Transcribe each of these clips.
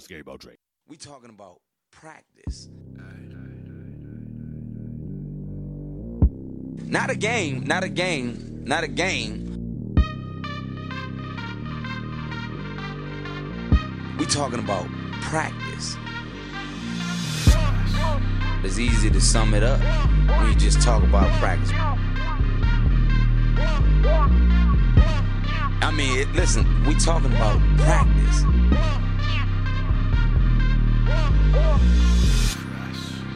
Scary Ball Drake. We talking about practice. Not a game, not a game, not a game. We talking about practice. It's easy to sum it up when you just talk about practice. I mean, listen, we talking about practice.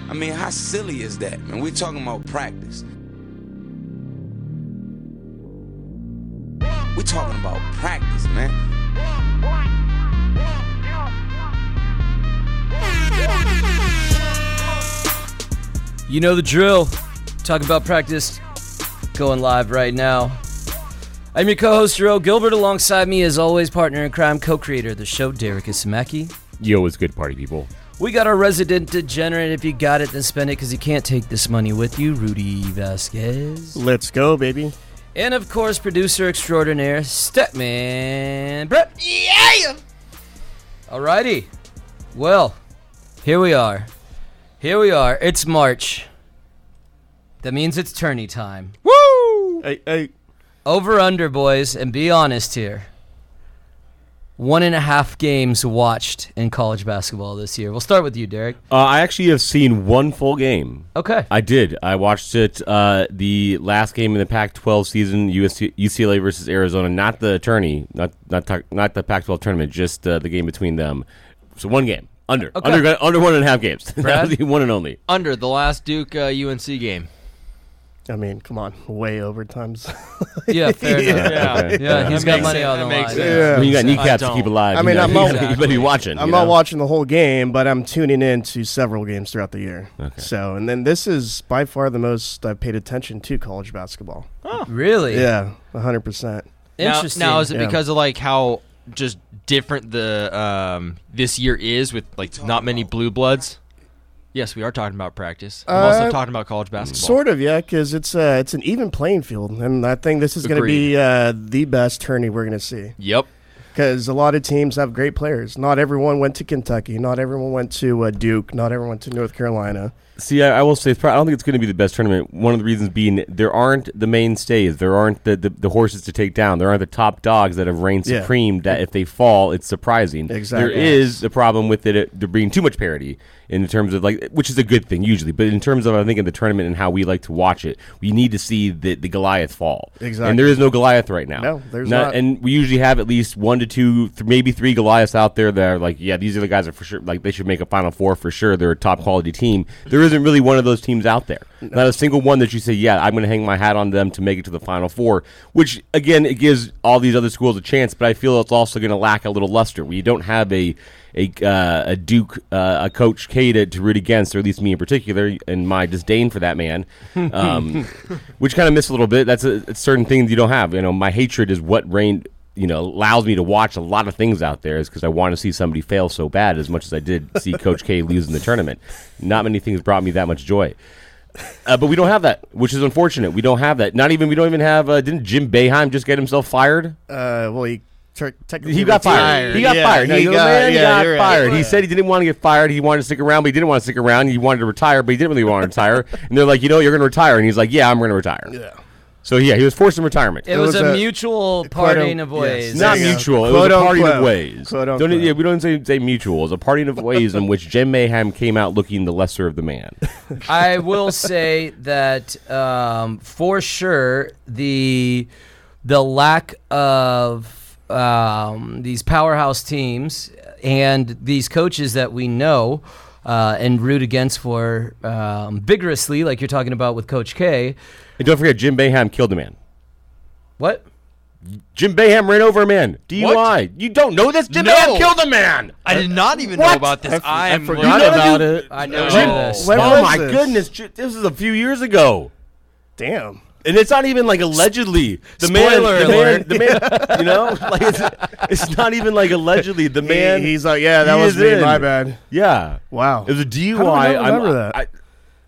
I mean, how silly is that, man? We're talking about practice. We're talking about practice, man. You know the drill. Talk about practice. Going live right now. I'm your co-host Earl Gilbert. Alongside me, as always, partner in crime, co-creator of the show, Derek Isamaki. Yo, it's good party people. We got our resident degenerate. If you got it, then spend it because you can't take this money with you, Rudy Vasquez. Let's go, baby. And of course, producer extraordinaire, Stepman Brett. Yeah! Alrighty. Well, here we are. Here we are. It's March. That means it's tourney time. Woo! Hey, hey. Over under, boys, and be honest here. One and a half games watched in college basketball this year. We'll start with you, Derek. Uh, I actually have seen one full game. Okay. I did. I watched it. Uh, the last game in the Pac-12 season, USC, UCLA versus Arizona. Not the tourney, not not not the Pac-12 tournament. Just uh, the game between them. So one game under Okay. under under one and a half games. that was the one and only. Under the last Duke uh, UNC game. I mean, come on, way overtimes. Yeah, fair enough. Yeah. Yeah, That he's got money sense. on the makes line. sense. Yeah. When you got kneecaps to keep alive. I mean, you know, I'm you, not- gotta- you better be watching. I'm you not know? watching the whole game, but I'm tuning in to several games throughout the year. Okay. So, and then this is by far the most I've paid attention to college basketball. Oh, really? Yeah, 100. percent Now- Interesting. Now, is it Yeah. because of like how just different the um, this year is with like not many blue bloods? Yes, we are talking about practice. I'm also Uh, talking about college basketball. Sort of, yeah, because it's uh, it's an even playing field, and I think this is going to be uh, the best tourney we're going to see. Yep. Because a lot of teams have great players. Not everyone went to Kentucky. Not everyone went to uh, Duke. Not everyone went to North Carolina. See, I, I will say, it's probably, I don't think it's going to be the best tournament. One of the reasons being there aren't the mainstays, there aren't the, the, the horses to take down, there aren't the top dogs that have reigned Yeah. supreme. That if they fall, it's surprising. Exactly. There is the problem with it, it there being too much parity in terms of like, which is a good thing usually, but in terms of I think in the tournament and how we like to watch it, we need to see the, the Goliath fall. Exactly. And there is no Goliath right now. No, there's not. And we usually have at least one to two, th- maybe three Goliaths out there that are like, yeah, these are the guys that for sure, like they should make a Final Four for sure. They're a top quality team. There isn't really one of those teams out there. Not a single one that you say, yeah, I'm going to hang my hat on them to make it to the Final Four. Which again, it gives all these other schools a chance, but I feel it's also going to lack a little luster. We don't have a a, uh, a Duke, uh, a Coach K to, to root against, or at least me in particular, and my disdain for that man, um, which kind of miss a little bit. That's a, it's certain things you don't have. You know, my hatred is what reigned you know allows me to watch a lot of things out there is because I want to see somebody fail so bad as much as I did see Coach K lose in the tournament. Not many things brought me that much joy. Uh, but we don't have that, which is unfortunate. We don't have that. Not even we don't even have. Uh, didn't Jim Boeheim just get himself fired? Uh, well, he ter- technically He got fired. retired. He got Yeah, fired. No, he got- man, yeah, got you're right. fired. He said he didn't want to get fired. He wanted to stick around, but he didn't want to stick around. He wanted to retire, but he didn't really want to retire. and they're like, you know, you're going to retire, and he's like, yeah, I'm going to retire. Yeah. So yeah, he was forced in retirement. It, It was, was a, a- mutual quote parting of ways. It's not There go. mutual. It Quote was a parting of ways. Quote Don't, unquote. yeah, we don't say, say mutual. It's a parting of ways in which Jim Mayhem came out looking the lesser of the man. I will say that um, for sure the the lack of um, these powerhouse teams and these coaches that we know uh, and root against for um, vigorously, like you're talking about with Coach K. and don't forget, Jim Mayhem killed a man. What? Jim Mayhem ran over a man. DUI. You don't know this? Jim No. Mayhem killed a man. I did not even know about this. I, am forgot learning- about it. I know Jim- this. When oh my this? goodness, this is a few years ago. Damn. And it's not even like allegedly the Spoiler man, the man, alert. the man, you know, like it's, it's not even like allegedly the man. He- he's like, yeah, that he was is me. in. My bad. yeah, Wow. it was a DUI. How do I not I'm- remember that? I,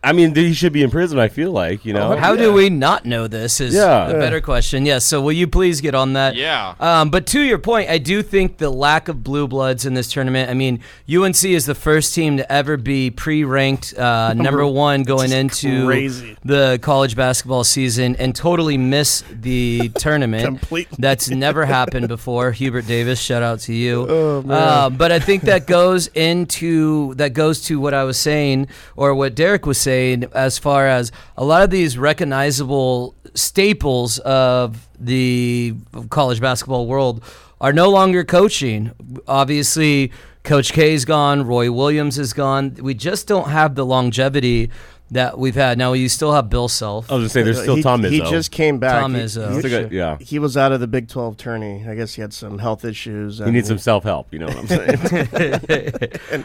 I mean, he should be in prison. I feel like you know. How do we not know this? Is Yeah. a better question. Yes. so will you please get on that? Yeah. Um, but to your point, I do think the lack of blue bloods in this tournament. I mean, UNC is the first team to ever be pre-ranked uh, number one going into crazy. the college basketball season and totally miss the tournament. Completely. That's never happened before. Hubert Davis, shout out to you. Oh, man. Uh, but I think that goes into that goes to what I was saying or what Derek was saying as far as a lot of these recognizable staples of the college basketball world are no longer coaching. Obviously, Coach K's gone, Roy Williams is gone. We just don't have the longevity that we've had. Now you still have Bill Self. I was gonna say there's still he, Tom Izzo. He just came back. Tom He- Izzo. he- Still got- yeah. He was out of the Big 12 tourney. I guess he had some health issues. He needs some self help. You know what I'm saying?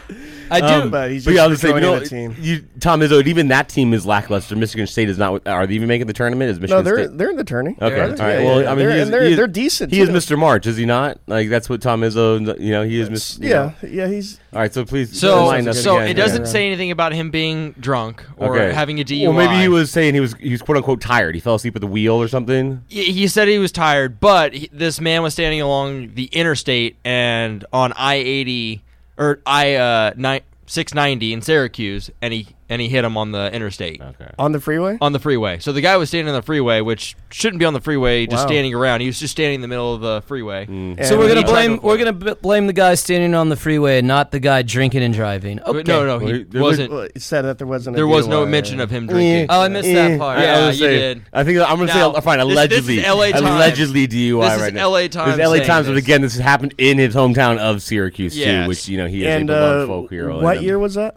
I do. Um, but he's but yeah, I just was saying, you know, the team. you, Tom Izzo, even that team is lackluster. Michigan State is not. Are they even making the tournament? Is Michigan No, they're State? they're in the tourney. Okay, all right. yeah, well, yeah. I mean, they're, is, they're, is- they're decent. He is. Mr. March, is he not? Like that's what Tom Izzo. You know, he is Mr. Yeah, yeah, he's All right, so please So, so it doesn't say anything about him being drunk or Okay. having a DUI. Well, maybe he was saying he was he was quote unquote tired. He fell asleep at the wheel or something. He he said he was tired, but he, this man was standing along the interstate and on I eighty or I uh, ni- six ninety in Syracuse, and he and he hit him on the interstate Okay. on the freeway. on the freeway. So the guy was standing on the freeway, which shouldn't be on the freeway, just Wow. standing around. He was just standing in the middle of the freeway. Mm. So And we're he gonna tried blame to we're gonna b- blame the guy standing on the freeway, and not the guy drinking and driving. Okay. No, no, Well, he he- there wasn't. Well, he said that there wasn't. A there was no DUI. mention of him drinking. Oh, I missed Eh, that part. I- I Yeah, was you did. I think I'm gonna Now, say fine. this- this Allegedly, is LA Times. allegedly DUI This is right now. LA Times This is LA saying Times, but this. again, this has happened in his hometown of Syracuse Yes. too, which you know he is And a beloved uh, folk hero. what And, year was that?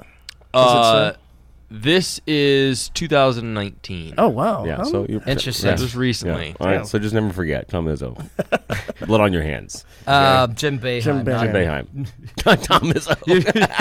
Uh, this is 2019. Oh wow. Yeah, Oh. so you're Interesting. yeah. Just recently. Yeah. All right, so just never forget Tom Izzo. Blood on your hands. Uh, Jim Boeheim. Jim not- Boeheim. Bayheim. Tom Izzo.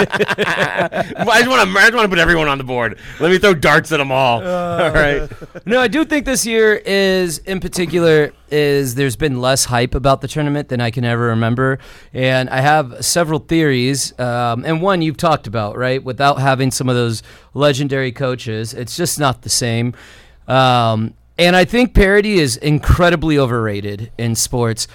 I just want to. I just want to put everyone on the board. Let me throw darts at them all. all right. No, I do think this year is, in particular, is there's been less hype about the tournament than I can ever remember, and I have several theories. Um, and one you've talked about, right? Without having some of those legendary coaches, it's just not the same. Um, and I think parity is incredibly overrated in sports.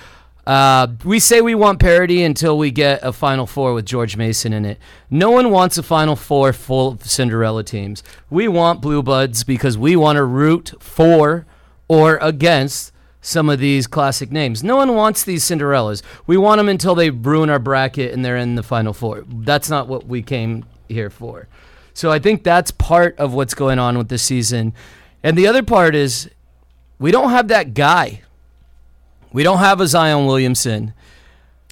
Uh, we say we want parity until we get a Final Four with George Mason in it. No one wants a Final Four full of Cinderella teams. We want Blue Bloods because we want to root for or against some of these classic names. No one wants these Cinderellas. We want them until they ruin our bracket and they're in the Final Four. That's not what we came here for. So I think that's part of what's going on with this season. And the other part is we don't have that guy. We don't have a Zion Williamson.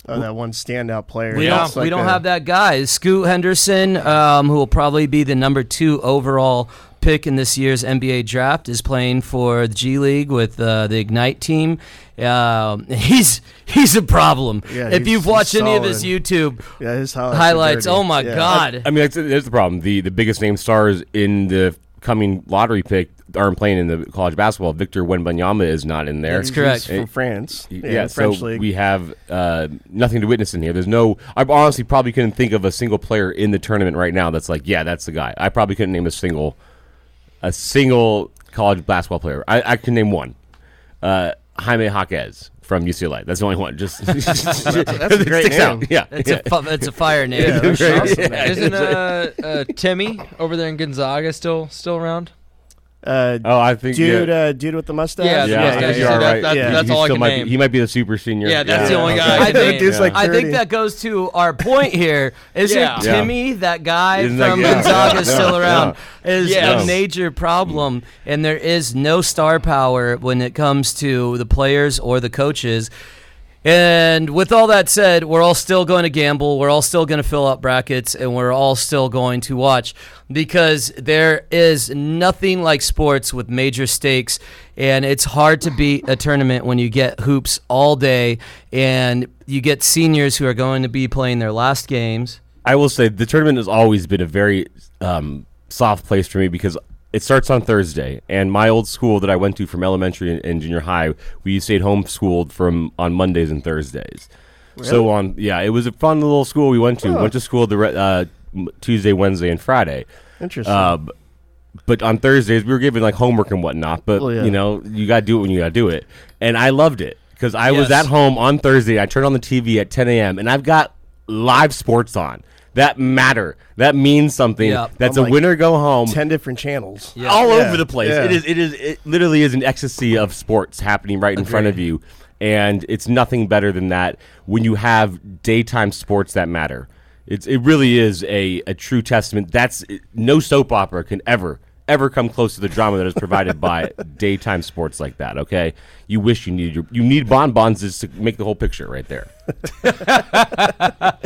Oh, that one standout player. We don't. we don't have that guy. Scoot Henderson, um, who will probably be the number two overall pick in this year's NBA draft, is playing for the G League with uh, the Ignite team. Um, he's he's a problem. Yeah, if you've watched any of his. YouTube Yeah, his highlights. highlights, oh my Yeah. god! I mean, that's, that's the problem. The the biggest name stars in the coming lottery pick aren't playing in the college basketball. Victor Wembanyama is not in there. That's He's correct. from France. Y- Yeah, Yeah, French so league. we have uh, nothing to witness in here. There's no. I honestly probably couldn't think of a single player in the tournament right now that's like, yeah, that's the guy. I probably couldn't name a single, a single college basketball player. I, I can name one, uh, Jaime Jaquez from UCLA. That's the only one. Just that's, a great name. Yeah, It's yeah. a fu- it's a fire name. Yeah, that's awesome, man. Isn't uh, uh, Timme over there in Gonzaga still still around? Uh, Oh, I think dude, Yeah, uh, dude with the mustache. Yeah, yeah, the I mustache. think See, you're all that- that- Yeah. that's He all I can might name. Be, he might be the super senior. Yeah, that's the only guy I I think name. dude's like I think that goes to our point here. Isn't Yeah. Yeah. Timme, that guy Isn't that- from yeah, Gonzaga, yeah, still yeah, around? Is Yes. a major problem, and there is no star power when it comes to the players or the coaches. And with all that said, we're all still going to gamble. We're all still going to fill up brackets, and we're all still going to watch because there is nothing like sports with major stakes. And it's hard to beat a tournament when you get hoops all day and you get seniors who are going to be playing their last games. I will say the tournament has always been a very um, soft place for me because it starts on Thursday, and my old school that I went to from elementary and, and junior high, we stayed homeschooled from on Mondays and Thursdays. So on, yeah, it was a fun little school we went to. Huh. Went to school the re- uh, Tuesday, Wednesday, and Friday. Interesting. Um, but on Thursdays we were given like homework and whatnot. But Well, yeah. you know, you got to do it when you got to do it. And I loved it because I was at home on Thursday. I turned on the TV at 10 a.m. and I've got live sports on that matter. That means something. Yep. That's I'm a like winner go home. Ten different channels. Yeah. all Yeah. over the place. Yeah. It is. It is. It literally is an ecstasy of sports happening right in front of you, and it's nothing better than that when you have daytime sports that matter. It's. It really is a a true testament. That's no soap opera can ever ever come close to the drama that is provided by daytime sports like that. Okay, you wish you needed your you need bonbons just to make the whole picture right there.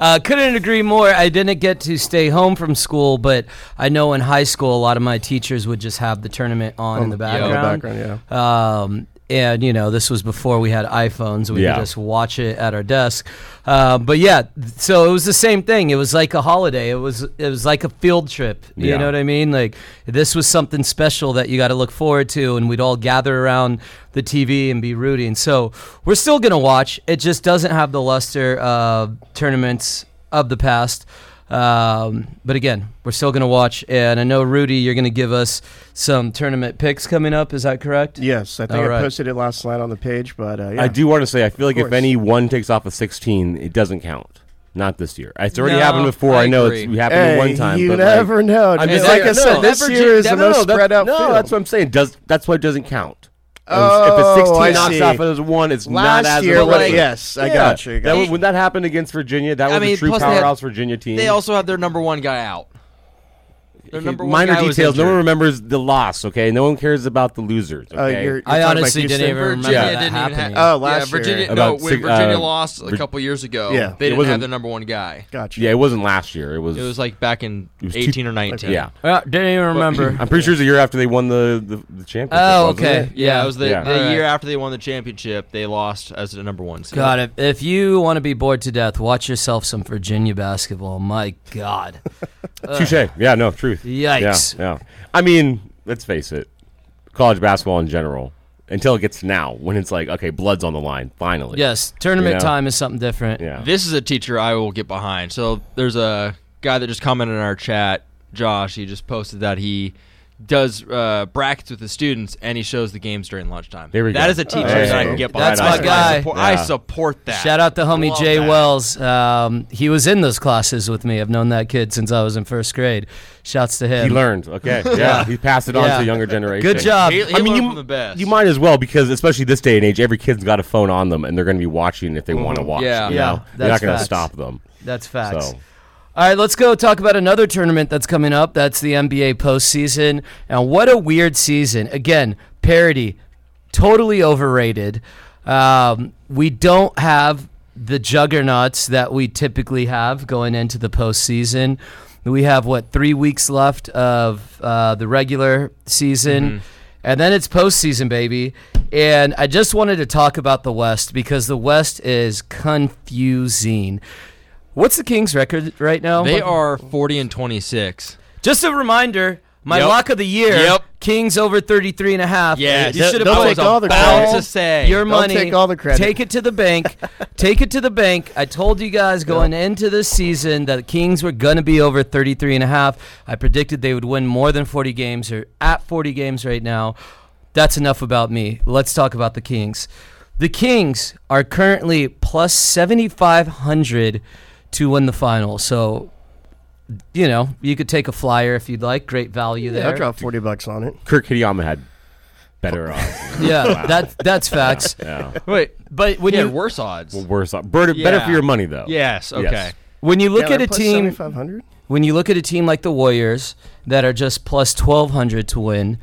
Uh, couldn't agree more. I didn't get to stay home from school, but I know in high school a lot of my teachers would just have the tournament on in the yeah, in the background. background, yeah. Um, and you know, this was before we had iPhones. We Yeah. could just watch it at our desk. Uh, but yeah, so it was the same thing. It was like a holiday. It was it was like a field trip. You Yeah. know what I mean? Like this was something special that you got to look forward to, and we'd all gather around the TV and be rooting. So we're still gonna watch. It just doesn't have the luster of tournaments of the past. Um, but again, we're still going to watch. And I know, Rudy, you're going to give us some tournament picks coming up. Is that correct? Yes, I think All I right. posted it last night on the page, but uh, yeah. I do want to say I feel like if course. any one takes off a 16, it doesn't count. Not this year. It's already No, happened before. I I, know agree. it's happened Hey, one time. you but like- never know. I'm just like I said, no, this year is no, the no, most no, spread out. No, field. that's what I'm saying. Does that's why it doesn't count. Oh, if a 16 I knocks see. off as one, it's Last not as year, a what- like, yes, I Yeah. got you. I That got was- you. when that happened against Virginia, that I was mean, a true plus they had- powerhouse Virginia team. They also had their number one guy out. Their number one minor guy was details. No one injured. remembers the loss. Okay, no one cares about the losers. Uh, Okay, you're- I talking about honestly didn't Houston? even remember Virginia that didn't even happening. have. Oh, last yeah, Virginia. year. No, About when six- Virginia uh, lost a Vir- couple years ago, Yeah. they It didn't have wasn't- their number one guy. Gotcha. yeah, it wasn't last year. It was. It was like back in It was two- 18 or 19. yeah. Uh, didn't even remember. I'm pretty sure it's the year after they won the the, the championship. Oh, wasn't okay. it? Yeah, it was the, Yeah. the Alright. year after they won the championship. They lost as the number one seed. God, if, if you want to be bored to death, watch yourself some Virginia basketball. My God. Touche. Yeah, no, truth. Yikes. Yeah, yeah. I mean, let's face it. College basketball in general, until it gets to now, when it's like, okay, blood's on the line, finally. Yes, tournament You know? time is something different. Yeah. This is a teacher I will get behind. So there's a guy that just commented in our chat, Josh. He just posted that he does uh, brackets with the students and he shows the games during lunchtime. There we That go. is a teacher Hey, that I can get behind. that's I- my guy. I support, I support that. Shout out to homie Love Jay that. Wells. Um, he was in those classes with me. I've known that kid since I was in first grade. Shouts to him. He learned. Okay. Yeah. He passed it on Yeah. to the younger generation. Good job. He, he I mean, you, the best. you might as well because, especially this day and age, every kid's got a phone on them and they're going to be watching if they want to watch. Yeah. you Yeah, know? You're not going to stop them. That's facts. So, All right, let's go talk about another tournament that's coming up. That's the NBA postseason. And what a weird season. Again, parity, totally overrated. Um, we don't have the juggernauts that we typically have going into the postseason. We have, what, three weeks left of uh, the regular season. And then it's postseason, baby. And I just wanted to talk about the West because the West is confusing. What's the Kings' record right now? They are 40 and 26. Just a reminder, my Yep. lock of the year, Yep. Kings over 33 and a half. Yeah, you should have put take all the about credit. to say. your money. take all the credit. Take it to the bank. take it to the bank. I told you guys going into this season that the Kings were going to be over 33 and a half. I predicted they would win more than 40 games. They're at 40 games right now. That's enough about me. Let's talk about the Kings. The Kings are currently plus 7,500 to win the final. So, you know, you could take a flyer if you'd like. Great value Yeah, there. I dropped forty bucks on it. Kirk Kitayama had better oh. odds. Yeah, that that's facts. yeah. Wait, But when he you had worse odds. Well, worse. off- Better, better for your money, though. yes, okay. Yes. when you look yeah, at a team when you look at a team like the Warriors that are just plus 1200 to win,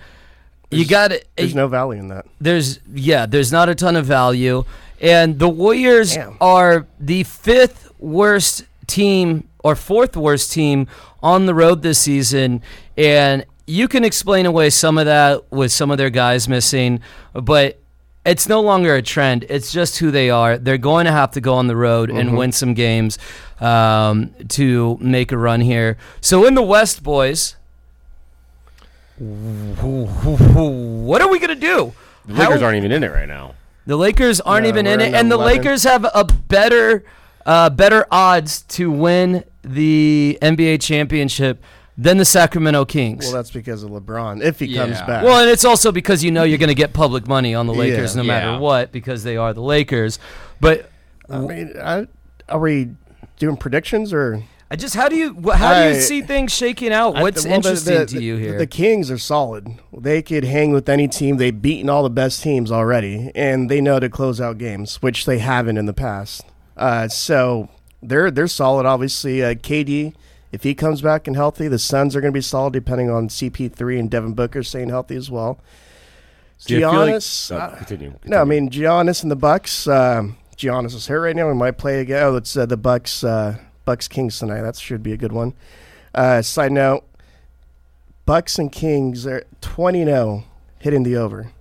you got it. There's no value in that. there's yeah, there's not a ton of value and the Warriors Damn. are the fifth worst team or fourth worst team on the road this season and you can explain away some of that with some of their guys missing, but it's no longer a trend. It's just who they are. They're going to have to go on the road and win some games um, to make a run here. So in the West, boys, what are we gonna do? The Lakers How- aren't even in it right now. The Lakers aren't No, even in it, and the 11. Lakers have a better, uh, better odds to win the NBA championship than the Sacramento Kings. Well, that's because of LeBron. If he comes back. Well, and it's also because you know you're going to get public money on the Yeah. Lakers no matter Yeah. what because they are the Lakers. But I mean, I, are we doing predictions or? I just how do you how do you I- see things shaking out? I- What's well, the- interesting the- to you here? The Kings are solid. They could hang with any team. They've beaten all the best teams already, and they know to close out games, which they haven't in the past. Uh, so they're they're solid. Obviously, uh, KD, if he comes back and healthy, the Suns are going to be solid, depending on CP3 and Devin Booker staying healthy as well. See, feel like- Giannis, oh, uh, continue, No, I mean Giannis and the Bucks. Um, Giannis is hurt right now. We might play again. Oh, it's uh, the Bucks. Uh, Bucks Kings tonight. That should be a good one. Uh, side note: Bucks and Kings are twenty zero hitting the over,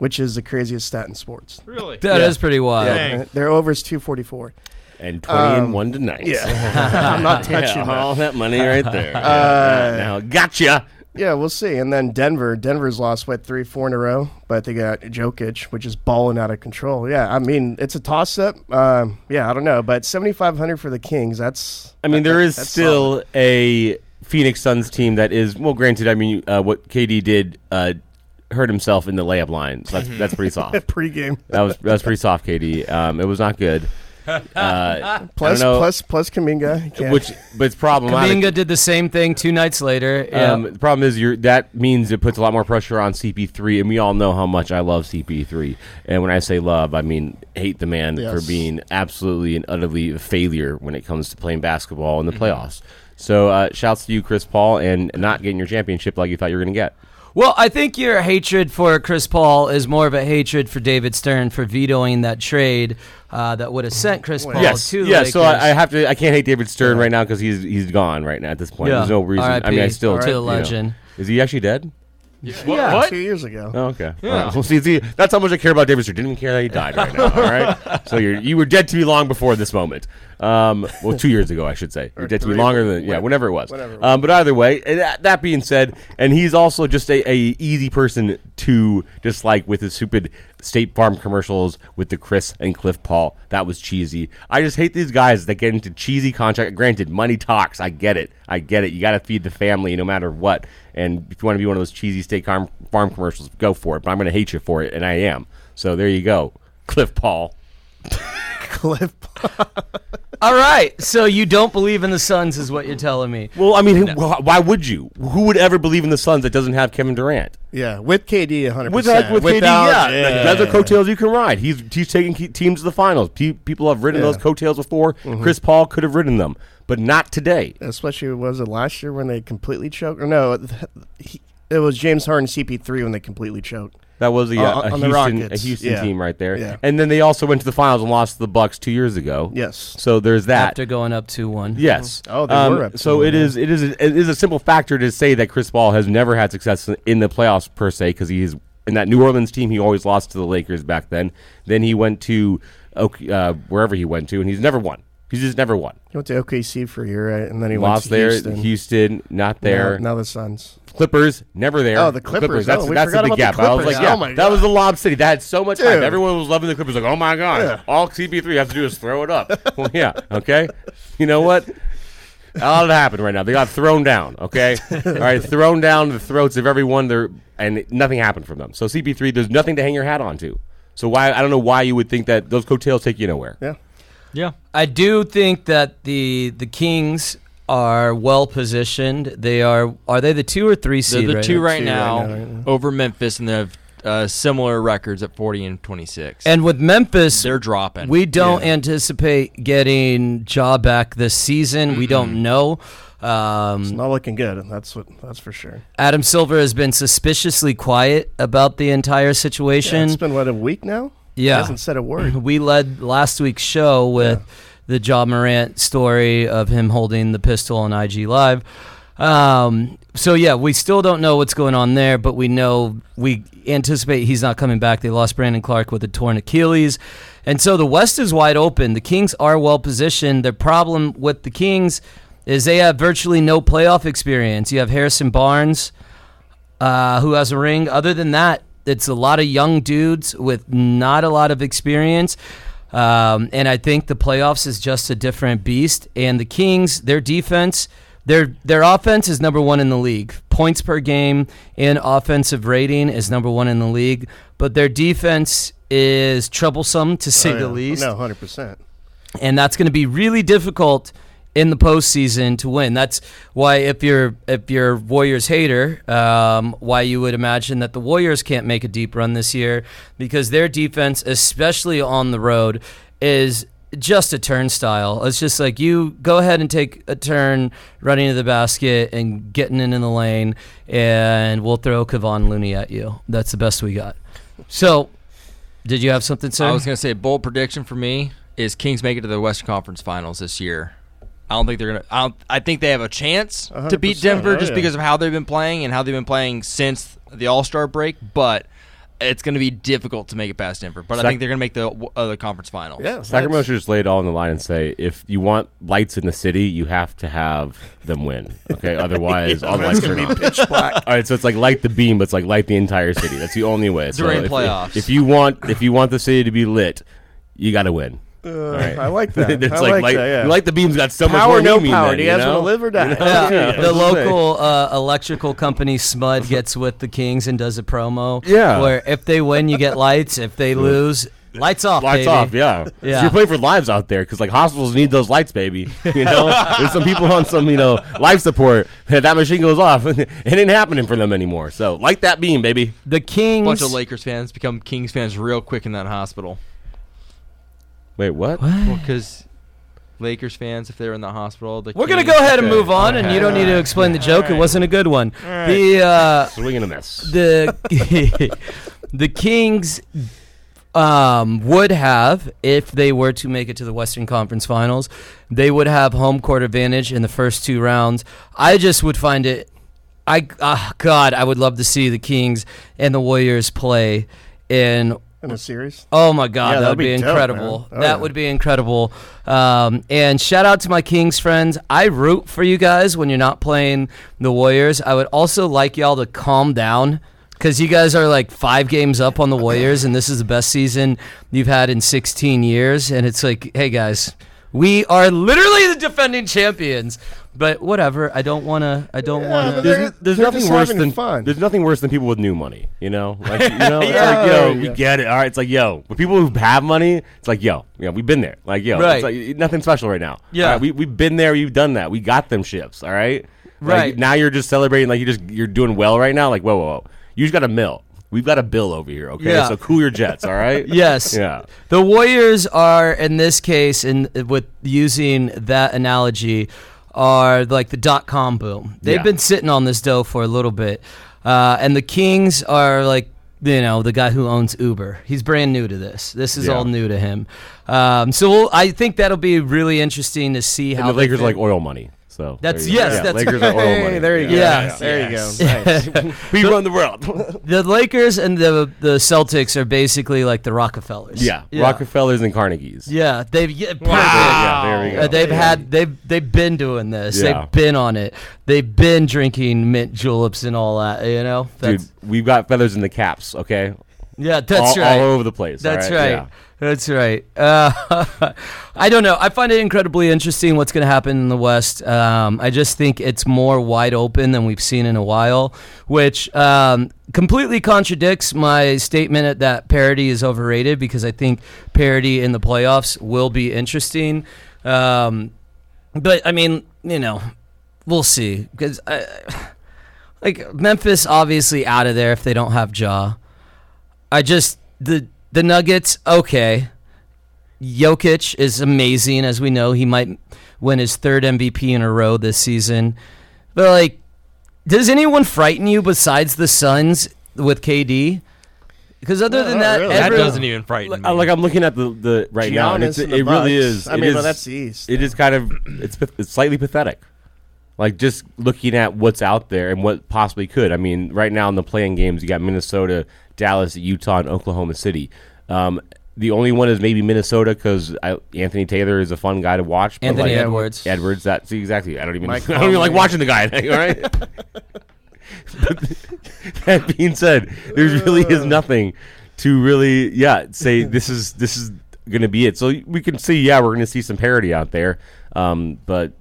which is the craziest stat in sports. Really? That is Yeah. pretty wild. Dang. Their over is two forty four. and twenty and um, one tonight. Yeah, I'm not touching Yeah, that. all that money right there. Uh, Yeah, now gotcha. Yeah, we'll see. And then Denver. Denver's lost what three, four in a row, but they got Jokic, which is balling out of control. Yeah, I mean it's a toss up. Um, yeah, I don't know, but seventy five hundred for the Kings. That's. I mean, that- there is that's still solid. a Phoenix Suns team that is well. Granted, I mean, uh, what KD did uh, hurt himself in the layup line. So that's that's pretty soft. pregame. That was that was pretty soft, KD. Um, it was not good. Uh, Plus, don't know, plus, plus Kuminga. Yeah. which but it's problematic. Kuminga did the same thing two nights later. Um, the problem is you're, that means it puts a lot more pressure on CP3, and we all know how much I love CP3. And when I say love, I mean hate the man for being absolutely and utterly a failure when it comes to playing basketball in the playoffs. So, uh, shouts to you, Chris Paul, and not getting your championship like you thought you were going to get. Well, I think your hatred for Chris Paul is more of a hatred for David Stern for vetoing that trade uh, that would have sent Chris Paul yes, to the yeah. Lakers. So I, I have to. I can't hate David Stern right now because he's he's gone right now at this point. Yeah. There's no reason. I mean, I still to the you know. legend. Is he actually dead? Yeah. What? two years ago. Oh, okay. Yeah. Well, see, see, that's how much I care about David Stern. Didn't even care that he died right now. All right. So you're you were dead to me long before this moment. Um, well, two years ago, I should say. Dead to me longer than yeah, whenever it was. whenever it Um, but either way, that, that being said, and he's also just a, a easy person to dislike with his stupid State Farm commercials with the Chris and Cliff Paul. That was cheesy. I just hate these guys that get into cheesy contract. Granted, money talks. I get it. I get it. You got to feed the family no matter what. And if you want to be one of those cheesy State Farm, farm commercials, go for it. But I'm going to hate you for it, and I am. So there you go, Cliff Paul. Cliff. All right. So you don't believe in the Suns, is what you're telling me. Well, I mean, wh- why would you? Who would ever believe in the Suns that doesn't have Kevin Durant? Yeah, with KD, 100. With uh, like, with KD, yeah, yeah. Like, that's the coattails you can ride. He's he's taking ke- teams to the finals. Pe- people have ridden Yeah. those coattails before. Mm-hmm. Chris Paul could have ridden them, but not today. Especially was it last year when they completely choked? Or no, he, it was James Harden CP3 when they completely choked. That was a, Uh, on a the Houston, a Rockets. Houston Yeah. team right there. Yeah. And then they also went to the finals and lost to the Bucks two years ago. Yes. So there's that. After going up 2 1. Yes. Oh, they Um, were up So 2-1, it is. It is. A, it is a simple factor to say that Chris Paul has never had success in the playoffs per se because he's in that New Orleans team. He always lost to the Lakers back then. Then he went to Ok- uh, wherever he went to, and he's never won. He's just never won. He went to OKC for a year, right? and then he Lost went to there. Houston. Houston, not there. Now, now the Suns. Clippers, never there. Oh, the Clippers. Oh, that's, Oh, we that's the big gap. the I was like, yeah, Oh my that was the lob city. That had so much hype. Dude. Everyone was loving the Clippers. Like, oh my god, Yeah. all CP3 has to do is throw it up. well, yeah, okay. You know what? All that happened right now. They got thrown down. Okay, all right, thrown down the throats of everyone. There and nothing happened from them. So CP3, there's nothing to hang your hat on to. So why? I don't know why you would think that those coattails take you nowhere. Yeah. Yeah. I do think that the the Kings are well positioned. They are are they the two or three seed? They're the right two right Two now, right now, right now. over Memphis, and they have uh, similar records at 40 and 26. And with Memphis, they're dropping. we don't Yeah. anticipate getting Ja back this season. We don't know. It's Um, not looking good. That's what. That's for sure. Adam Silver has been suspiciously quiet about the entire Yeah, situation. it's been what a week now. Yeah, He Yeah. hasn't said a word. we led last week's show with the Ja Morant story of him holding the pistol on IG Live. Um, so yeah, we still don't know what's going on there, but we know we anticipate he's not coming back. They lost Brandon Clarke with a torn Achilles, and so the West is wide open. The Kings are well positioned. The problem with the Kings is they have virtually no playoff experience. You have Harrison Barnes, uh, who has a ring. Other than that, it's a lot of young dudes with not a lot of experience. Um, and I think the playoffs is just a different beast. And the Kings, their defense, Their their offense is number one in the league. Points per game and offensive rating is number one in the league. But their defense is troublesome to say Oh, the least No, hundred percent. and that's going to be really difficult in the postseason to win. That's why if you're if you're Warriors hater, um, why you would imagine that the Warriors can't make a deep run this year because their defense, especially on the road, is just a turnstile. It's just like you go ahead and take a turn running to the basket and getting in in the lane, and we'll throw Kevon Looney at you. That's the best we got. So, did you have something, sir? I was gonna say a bold prediction for me is Kings make it to the Western Conference Finals this year. I don't think they're gonna. I don't. I think they have a chance to beat 100%, Denver oh, just yeah. because of how they've been playing and how they've been playing since the All Star break. But it's gonna be difficult to make it past Denver. But I think they're gonna make the uh, the conference finals. Yeah, Sacramento that's- should just lay it all on the line and say, if you want lights in the city, you have to have them win. Okay, otherwise all the lights are gonna be pitch black. All right, so it's like light the beam, but it's like light the entire city. That's the only way. So During if, playoffs. If you want, if you want the city to be lit, you got to win. Uh, right. I like that. It's I like, like light, that. Yeah. light the beam's got so much Power, more no meaning power. then, Do you you guys know? want to live or die? Yeah, Yeah. the local uh, electrical company SMUD gets with the Kings and does a promo. Yeah. where if they win, you get lights. If they lose, lights off. Lights baby. off, yeah. So Yeah. you're playing for lives out there because like hospitals need those lights, baby. You know, there's some people on some you know life support. That machine goes off, it ain't happening for them anymore. So light that beam, baby. The A Kings. bunch of Lakers fans become Kings fans real quick in that hospital. Wait, what? Well, because Lakers fans, if they're in the hospital, the We're gonna go ahead and move on, and you don't need to explain the joke. It wasn't a good one. right. The uh, Swing and a miss. the the Kings um, would have, if they were to make it to the Western Conference Finals, they would have home court advantage in the first two rounds. I just would find it. I uh, God, I would love to see the Kings and the Warriors play in in a series. Oh my God, Yeah, that that'd be, be incredible. man. Oh, that yeah. would be incredible. Um, and shout out to my Kings friends. I root for you guys when you're not playing the Warriors. I would also like y'all to calm down because you guys are like five games up on the Warriors, and this is the best season you've had in 16 years. And it's like, hey guys, we are literally the defending champions. But whatever. I don't want to. I don't Yeah, want to. they're- There's, there's they're nothing just worse having than fun. there's nothing worse than people with new money. You know, like you know, it's Yeah. like yo, we Yeah. get it. All right, it's like yo, with people who have money, it's like yo, yeah, we've been there. Like yo, Right. it's like nothing special right now. Yeah. All right, we we've been there, we've done that, we got them ships. All right, Like, Right. now you're just celebrating like you just you're doing well right now. Like whoa, whoa, whoa, you just got a mill. We've got a bill over here. Okay, Yeah. so cool your jets. All right. Yes. Yeah. The Warriors are in this case, and with using that analogy, are like the dot com boom. They've Yeah. been sitting on this dough for a little bit, uh, and the Kings are like. You know the guy who owns Uber. He's brand new to this. This is Yeah. all new to him. Um, so we'll, I think that'll be really interesting to see And how the Lakers like oil money. So That's- there you go. yes, Yeah, that's Lakers are oil Hey, money. there you go. Yeah. There you go. Nice. We run the world. the Lakers and the the Celtics are basically like the Rockefellers. yeah. Rockefellers and Carnegies. Yeah, they've yeah, perfect. Yeah, there we go. Uh, they've Yeah. had they've they've been doing this. Yeah. They've been on it. They've been drinking mint juleps and all that. You know, Dude, we've got feathers in the caps, okay? Yeah, that's all, right. all over the place. That's right. Yeah. That's right. Uh, I don't know. I find it incredibly interesting what's going to happen in the West. Um, I just think it's more wide open than we've seen in a while, which um, completely contradicts my statement that parity is overrated because I think parity in the playoffs will be interesting. Um, but I mean, you know, we'll see because like Memphis obviously out of there if they don't have Ja. I just the the Nuggets okay. Jokic is amazing as we know he might win his third MVP in a row this season. But like does anyone frighten you besides the Suns with KD? Because other No, than that, really. That doesn't even frighten Like, me. like I'm looking at the, the right now, and it's, Giannis it and the really Bucks. is. I mean, is- well, that's the East. It is kind of it's it's slightly pathetic. Like just looking at what's out there and what possibly could. I mean, right now in the playing games, you got Minnesota, Dallas, Utah, and Oklahoma City. Um, the only one is maybe Minnesota because Anthony Taylor is a fun guy to watch. but, Anthony like, Edwards. Edwards. That see exactly. I don't even. Mike I don't even like watching the guy. All right. that being said, there really is nothing to really, yeah, say this is this is going to be it. So we can see, yeah, we're going to see some parity out there, um, but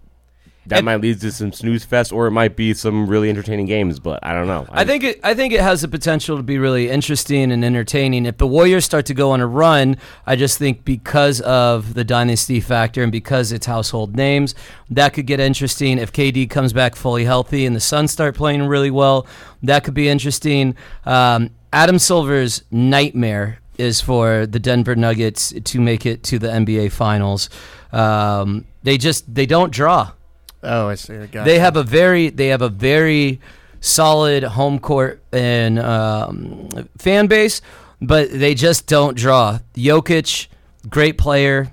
that And- might lead to some snooze fest, or it might be some really entertaining games. But I don't know. I think it. I think it has the potential to be really interesting and entertaining. If the Warriors start to go on a run, I just think because of the dynasty factor and because it's household names, that could get interesting. If KD comes back fully healthy and the Suns start playing really well, that could be interesting. Um, Adam Silver's nightmare is for the Denver Nuggets to make it to the NBA Finals. Um, they just they don't draw. Oh, I see. I got They have a very they have a very solid home court and um, fan base, but they just don't draw. Jokic, great player,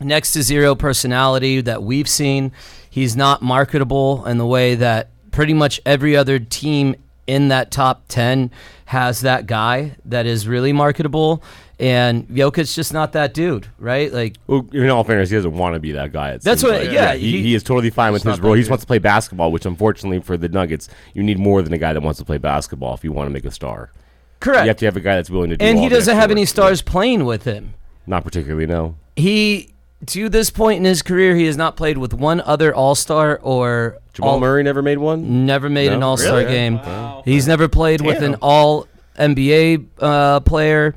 next to zero personality that we've seen. He's not marketable in the way that pretty much every other team in that top 10 has that guy that is really marketable. And Jokic's just not that dude, right? Like, Well, in all fairness, he doesn't want to be that guy. That's what- like. yeah, he, he- he is totally fine with his role. that He just wants to play basketball, which unfortunately for the Nuggets, you need more than a guy that wants to play basketball if you want to make a star. correct. You have to have a guy that's willing to do and all he doesn't extra have any stars playing with him. Not particularly, no. he to this point in his career he has not played with one other all-star or Jamal all, Murray never made one. never made No? an all-star Really? game he's never played with an all nba uh, player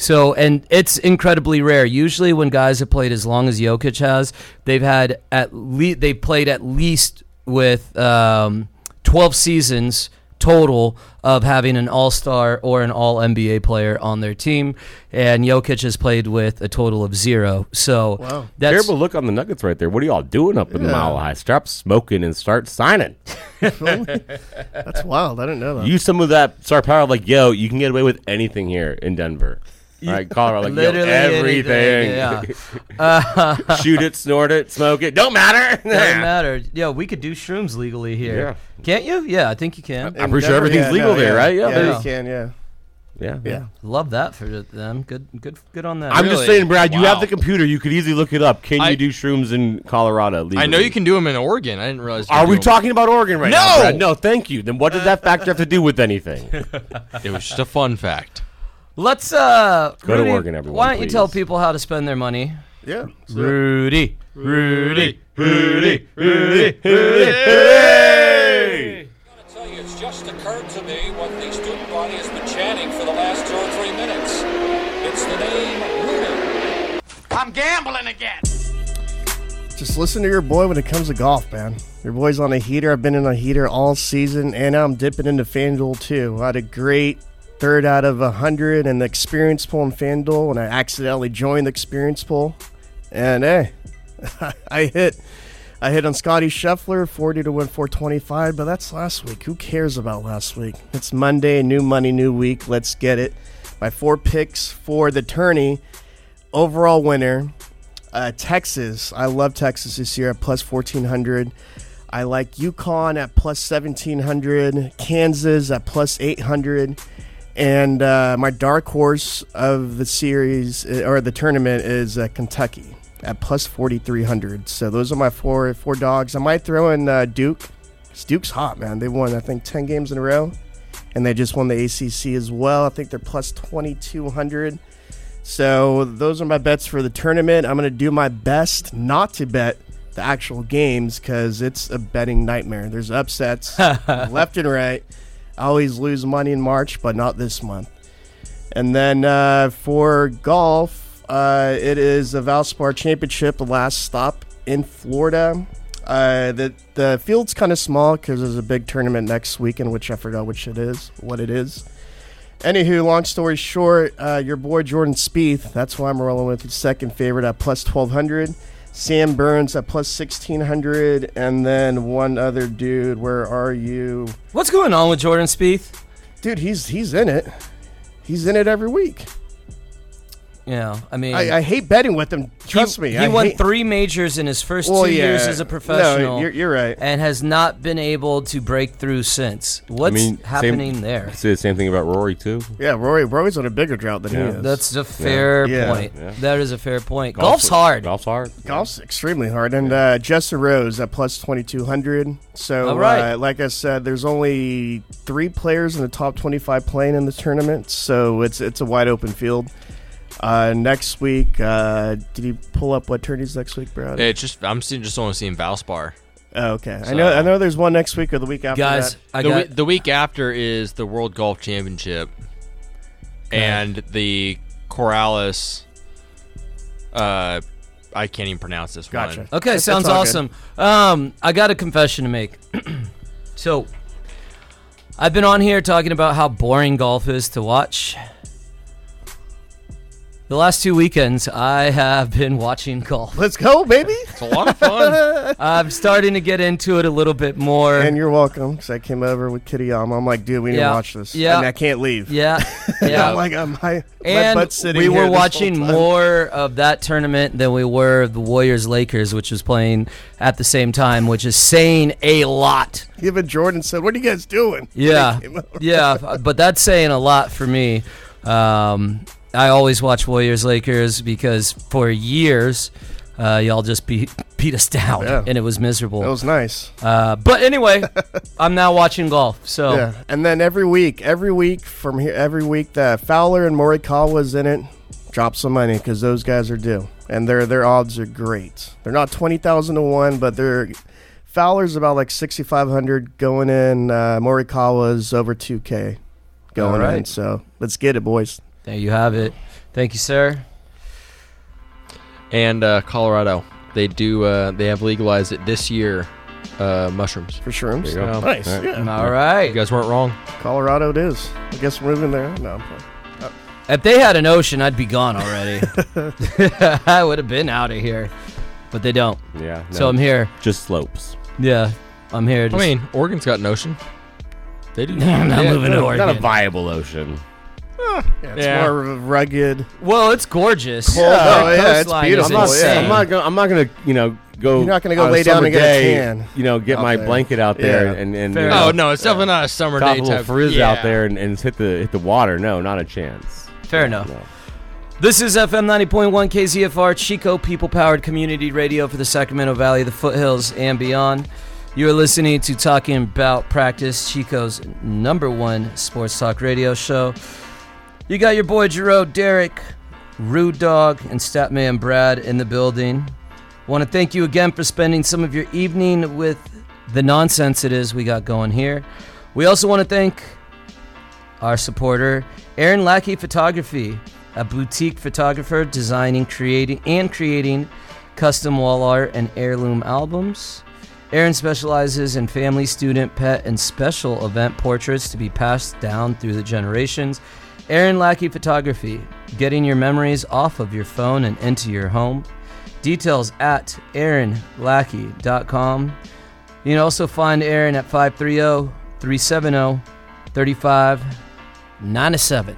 so and it's incredibly rare usually when guys have played as long as Jokic has they've had at least they've played at least with um, 12 seasons total of having an all-star or an all NBA player on their team and Jokic has played with a total of 0 so Wow. that's Terrible look on the Nuggets right there. What are y'all doing up in the Yeah. mile high? Stop smoking and start signing. That's wild. I didn't know that. Use some of that star power. Like, yo, you can get away with anything here in Denver. All right, Colorado, like, yo, Literally everything. anything, yeah. Uh, Shoot it, snort it, smoke it. Don't matter. Doesn't matter. Yeah, we could do shrooms legally here. Yeah. Can't you? Yeah, I think you can. I'm pretty sure everything's legal there, right? Yeah, Yeah, there's- you can. Yeah. Yeah, Yeah. Love that for them. Good, good, good on that. I'm just saying, Brad. You have the computer. You could easily look it up. Can I- you do shrooms in Colorado? Legally? I know you can do them in Oregon. I didn't realize. you Are we do 'em- talking about Oregon right now? No! No, thank you. Then what does that factor have to do with anything? It was just a fun fact. Let's uh, Go to Rudy, Oregon, everyone, Why don't you tell people how to spend their money? Yeah. So- Rudy, Rudy, Rudy, Rudy, I tell you, it's just occurred to me what the student body has been chanting for the last two or three minutes. It's the name Rudy. I'm gambling again. Just listen to your boy when it comes to golf, man. Your boy's on a heater. I've been in a heater all season, and now I'm dipping into FanDuel too. I had a great third out of a hundred in the experience pool in FanDuel, and I accidentally joined the experience pool, and hey, I hit. I hit on Scotty Scheffler, 40 to win 425, but that's last week. Who cares about last week? It's Monday, new money, new week. Let's get it. My four picks for the tourney. Overall winner, uh, Texas. I love Texas this year at plus 1400. I like UConn at plus 1700. Kansas at plus 800. And uh, my dark horse of the series uh, or the tournament is uh, Kentucky at plus 4300. So those are my four four dogs. I might throw in uh, Duke. Duke's hot, man. They won, I think, 10 games in a row. And they just won the ACC as well. I think they're plus 2200. So those are my bets for the tournament. I'm going to do my best not to bet the actual games because it's a betting nightmare. There's upsets left and right. I always lose money in March, but not this month. And then uh, for golf, uh, it is the Valspar Championship, the last stop in Florida. Uh, the the field's kind of small because there's a big tournament next weekend, which I forgot which it is, what it is. Anywho, long story short, uh, your boy Jordan Spieth, that's why I'm rolling with his second favorite at plus 1200. Sam Burns at plus 1600. And then one other dude, where are you? What's going on with Jordan Spieth? Dude, he's he's in it. He's in it every week. Yeah, I mean, I, I hate betting with him. Trust he, me. he I won hate- three majors in his first Well, two yeah. years as a professional. No, you're, you're right. and has not been able to break through since. What's mean, same- happening there? Say the same thing about Rory too. Yeah, Rory. Rory's on a bigger drought than Yeah. he is. That's a fair Yeah. point. Yeah. That is a fair point. Golf's hard. Golf's hard. Golf's extremely hard, and uh, Justin Rose at plus twenty two hundred. So, All right. uh, like I said, there's only three players in the top twenty five playing in the tournament, so it's it's a wide open field. Uh, next week, uh, did you pull up what tourneys next week, Brad? It's just I'm seeing, just only seeing Valspar. Oh, okay. I know. I know. There's one next week or the week after Guys, that. I the, got we- the week after is the World Golf Championship, and the Corrales. Uh, I can't even pronounce this Gotcha. one. Okay, That's- sounds that's all good. awesome. Um, I got a confession to make. so, I've been on here talking about how boring golf is to watch. The last two weekends, I have been watching golf. Let's go, baby. It's a lot of fun. I'm starting to get into it a little bit more. And you're welcome. Because I came over with Kitayama. I'm like, dude, we need Yeah. to watch this. Yeah. And I can't leave. yeah, Yeah. yeah. I'm like, I'm my, my and butt sitting we here were this whole watching time. more of that tournament than we were the Warriors Lakers, which was playing at the same time, which is saying a lot. Even Jordan said, "What are you guys doing?" Yeah, They came over. yeah, but that's saying a lot for me. Um, I always watch Warriors Lakers because for years, uh, y'all just beat beat us down, Yeah. and it was miserable. It was nice. uh, but anyway, I'm now watching golf. So Yeah. And then every week, every week from here, every week that Fowler and Morikawa was in it, drop some money because those guys are due, and their their odds are great. They're not twenty thousand to one, but they're Fowler's about like sixty five hundred going in. Uh, Morikawa's over two k going right. in. So let's get it, boys. There you have it. Thank you, sir. and uh, Colorado, they do. Uh, they have legalized it this year. Uh, mushrooms. For shrooms. There you go. Nice. All right. Yeah. All You guys weren't wrong. Colorado it is. I guess we're moving there. No. I'm playing. If they had an ocean, I'd be gone already. I would have been out of here, but they don't. Yeah. So I'm here. Just slopes. Yeah, I'm here. I mean, Oregon's got an ocean. They do. I'm not Yeah. moving to Oregon. Not a viable ocean. Yeah, it's Yeah. more rugged. Well, it's gorgeous. Cold, That oh, yeah, it's coastline beautiful, I'm not, yeah. insane. I'm not gonna. I'm not gonna. You know, go. You're not gonna go on lay down summer and get a day, tan You know, get out my there. blanket out there Yeah. and and you enough. know, Oh no, it's definitely not a summer top day a little type. frizz yeah. out there and, and hit the hit the water. No, not a chance. Fair enough. No. This is FM 90.1 KZFR, Chico People Powered Community Radio for the Sacramento Valley, the foothills, and beyond. You are listening to Talking About Practice, Chico's number one sports talk radio show. You got your boy Jerome, Derek, Rude Dog, and Statman Brad in the building. Want to thank you again for spending some of your evening with the nonsense it is we got going here. We also want to thank our supporter, Aaron Lackey Photography, a boutique photographer designing, creating, and creating custom wall art and heirloom albums. Aaron specializes in family, student, pet, and special event portraits to be passed down through the generations. Aaron Lackey Photography, getting your memories off of your phone and into your home. Details at aaronlackey.com. You can also find Aaron at 530 370 3597.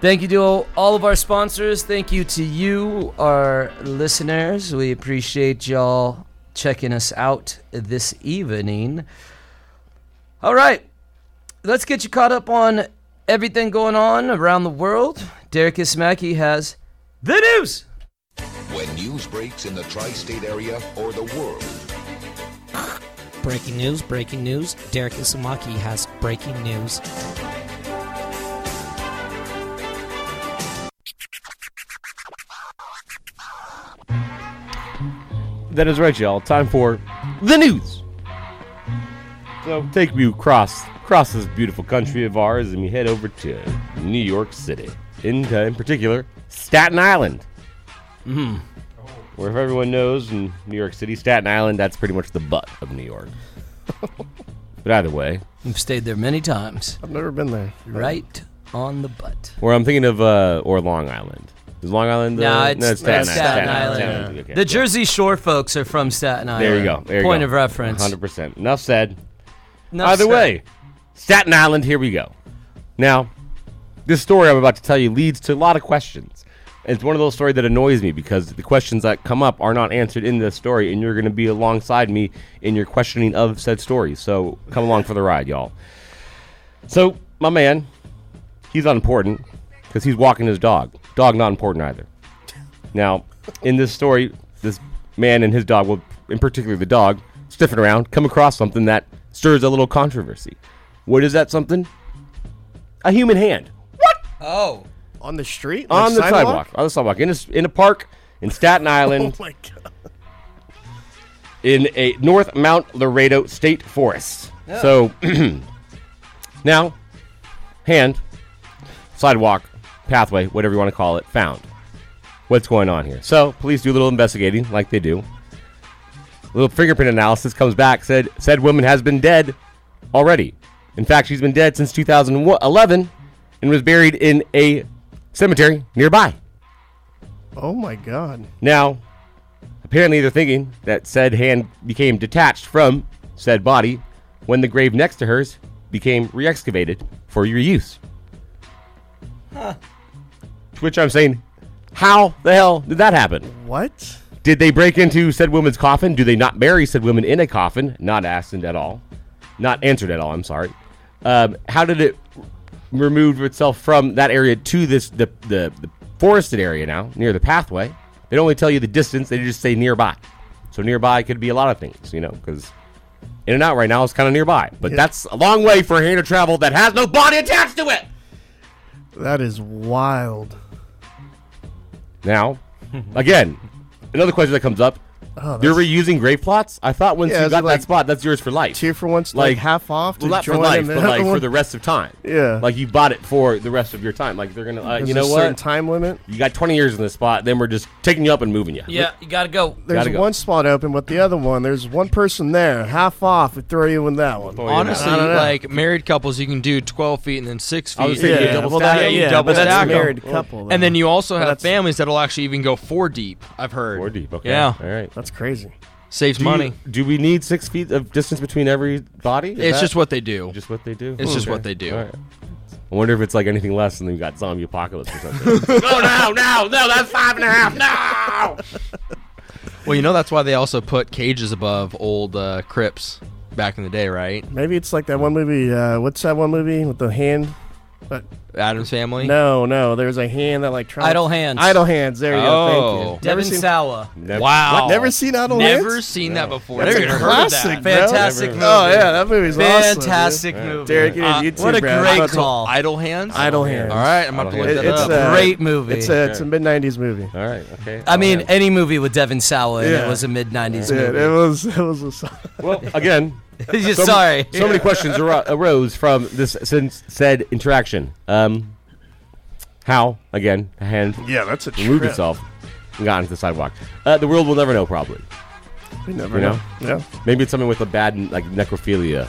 Thank you to all of our sponsors. Thank you to you, our listeners. We appreciate y'all checking us out this evening. All right, let's get you caught up on everything going on around the world. Derek Ismaki has the news. When news breaks in the tri state area or the world, Breaking news, breaking news. Derek Isumaki has breaking news. That is right, y'all. Time for the news. So take me across across this beautiful country of ours, and we head over to New York City. In, uh, in particular, Staten Island. Mm-hmm. Where if everyone knows in New York City, Staten Island, that's pretty much the butt of New York. but either way, We've stayed there many times. I've never been there. Right on the butt. or I'm thinking of uh, or Long Island. Is Long Island? No, Uh, it's- Staten, it's Island. Staten Island. Island. Okay. The Jersey Shore folks are from Staten Island. There you go. There you Point go. of reference. 100%. Enough said. Enough Either said. way, Staten Island, here we go. Now, this story I'm about to tell you leads to a lot of questions. It's one of those stories that annoys me because the questions that come up are not answered in this story, and you're going to be alongside me in your questioning of said story. So come along for the ride, y'all. So, my man, he's unimportant because he's walking his dog. Dog not important either. Now, in this story, this man and his dog, well, in particular the dog, sniffing around, come across something that stirs a little controversy. What is that something? A human hand What? Oh. On the street? on the sidewalk. On the sidewalk in a, s- in a park in Staten Island. Oh Island. my god. in a North Mount Loretto State Forest. So now, hand, sidewalk, pathway, whatever you want to call it, found. What's going on here? So police do a little investigating, like they do. A little fingerprint analysis comes back. Said said woman has been dead already. In fact, she's been dead since 2011 and was buried in a cemetery nearby. Oh my God. Now, apparently they're thinking that said hand became detached from said body when the grave next to hers became re-excavated for reuse. To which I'm saying, how the hell did that happen? What? Did they break into said woman's coffin? Do they not bury said woman in a coffin? Not asked at all. Not answered at all, I'm sorry. Um, how did it remove itself from that area to this the, the, the forested area now, near the pathway? They don't only tell you the distance, they just say nearby. So nearby could be a lot of things, you know, because in and out right now is kind of nearby. But that's a long way for a hand to travel that has no body attached to it. That is wild. Now, again, another question that comes up. Oh, They're that's reusing grave plots? I thought once Yeah, you is got like that spot, that's yours for life. two for once, like, half off to well, not for join life, in but the like for one? the rest of time. Yeah. Like you bought it for the rest of your time. Like they're gonna, uh, There's you know a certain what? time limit. You got 20 years in this spot, then we're just taking you up and moving you. Yeah, you gotta go. There's Gotta go. one spot open, but the other one, there's one person there, half off. We throw you in that one. Throw you that. Honestly, I don't know. like married couples, you can do 12 feet and then six feet. I was thinking Yeah, double well, stack. that, you yeah, double but that's stack a 'em. married couple. And then you also have families that'll actually even go four deep. I've heard. Four deep. Okay. Yeah, All right. That's crazy. saves Do money. You, do we need six feet of distance between every body? Is it's that just what they do. just what they do. It's just Okay. what they do. All right. I wonder if it's like anything less, and then you got zombie apocalypse or something. no, no, no, no, that's five and a half. No. Well, you know that's why they also put cages above old uh, crypts back in the day, right? Maybe it's like that one movie. Uh, what's that one movie with the hand? But Addams Family. no, no, there's a hand that like tries. Idle Hands. Idle hands. There you go. Thank Oh. you. Never Devon seen, Sawa. Never- Wow. Never seen Idle Hands? Never Hands? seen that before. That's Never a even heard of classic, that. bro. Fantastic Never- movie. Oh yeah, that movie's awesome. Fantastic movie. Derek, you need Uh, YouTube. what a bro. great It's- call. Idle Hands. Idle Hands. All right, I'm about to Idle look Hands. that It's, up. uh, Great movie. It's a it's a mid '90s movie. All right. Okay. I mean, any movie with Devon Sawa in it was a mid '90s Dude, movie. it was it was a, well, again, Just so- Sorry. So many questions aro- arose from this since said interaction. Um, how again? a Hand yeah. That's a removed trip. itself and got into the sidewalk. Uh, the world will never know. Probably. We never You know? know. Yeah. Maybe it's something with a bad like necrophilia,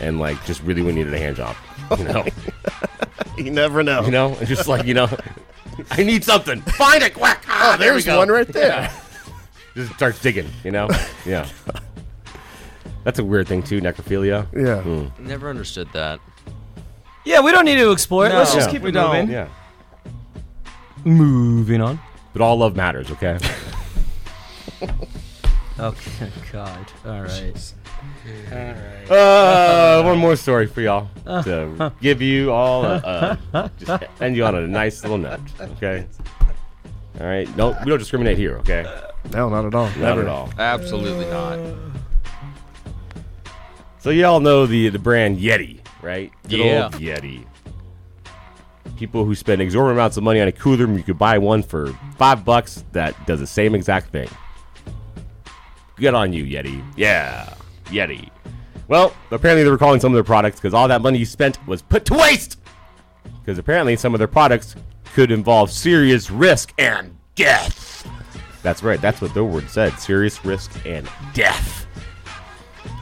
and like just really we needed a hand job. You know. You never know. you know, and just like you know, I need something. Find it, quick. Ah, oh, there we there's go. one right there. Just starts digging. You know. Yeah. That's a weird thing too. Necrophilia. Yeah. Never understood that. Yeah, we don't need to explore it. No, Let's just Yeah. keep we it don't. moving. Yeah. Moving on. But all love matters. Okay. Okay, God. All right. Uh, one more story for y'all to give you all a, uh, just end you on a nice little note. Okay. All right. No, we don't discriminate here. Okay. No, not at all. Not Never at all. Absolutely not. So y'all know the the brand Yeti, right? Good Yeah. old Yeti. People who spend exorbitant amounts of money on a cooler, you could buy one for five bucks that does the same exact thing. Good on you, Yeti. Yeah, Yeti. Well, apparently they were calling some of their products because all that money you spent was put to waste. Because apparently some of their products could involve serious risk and death. That's right. That's what their word said: serious risk and death.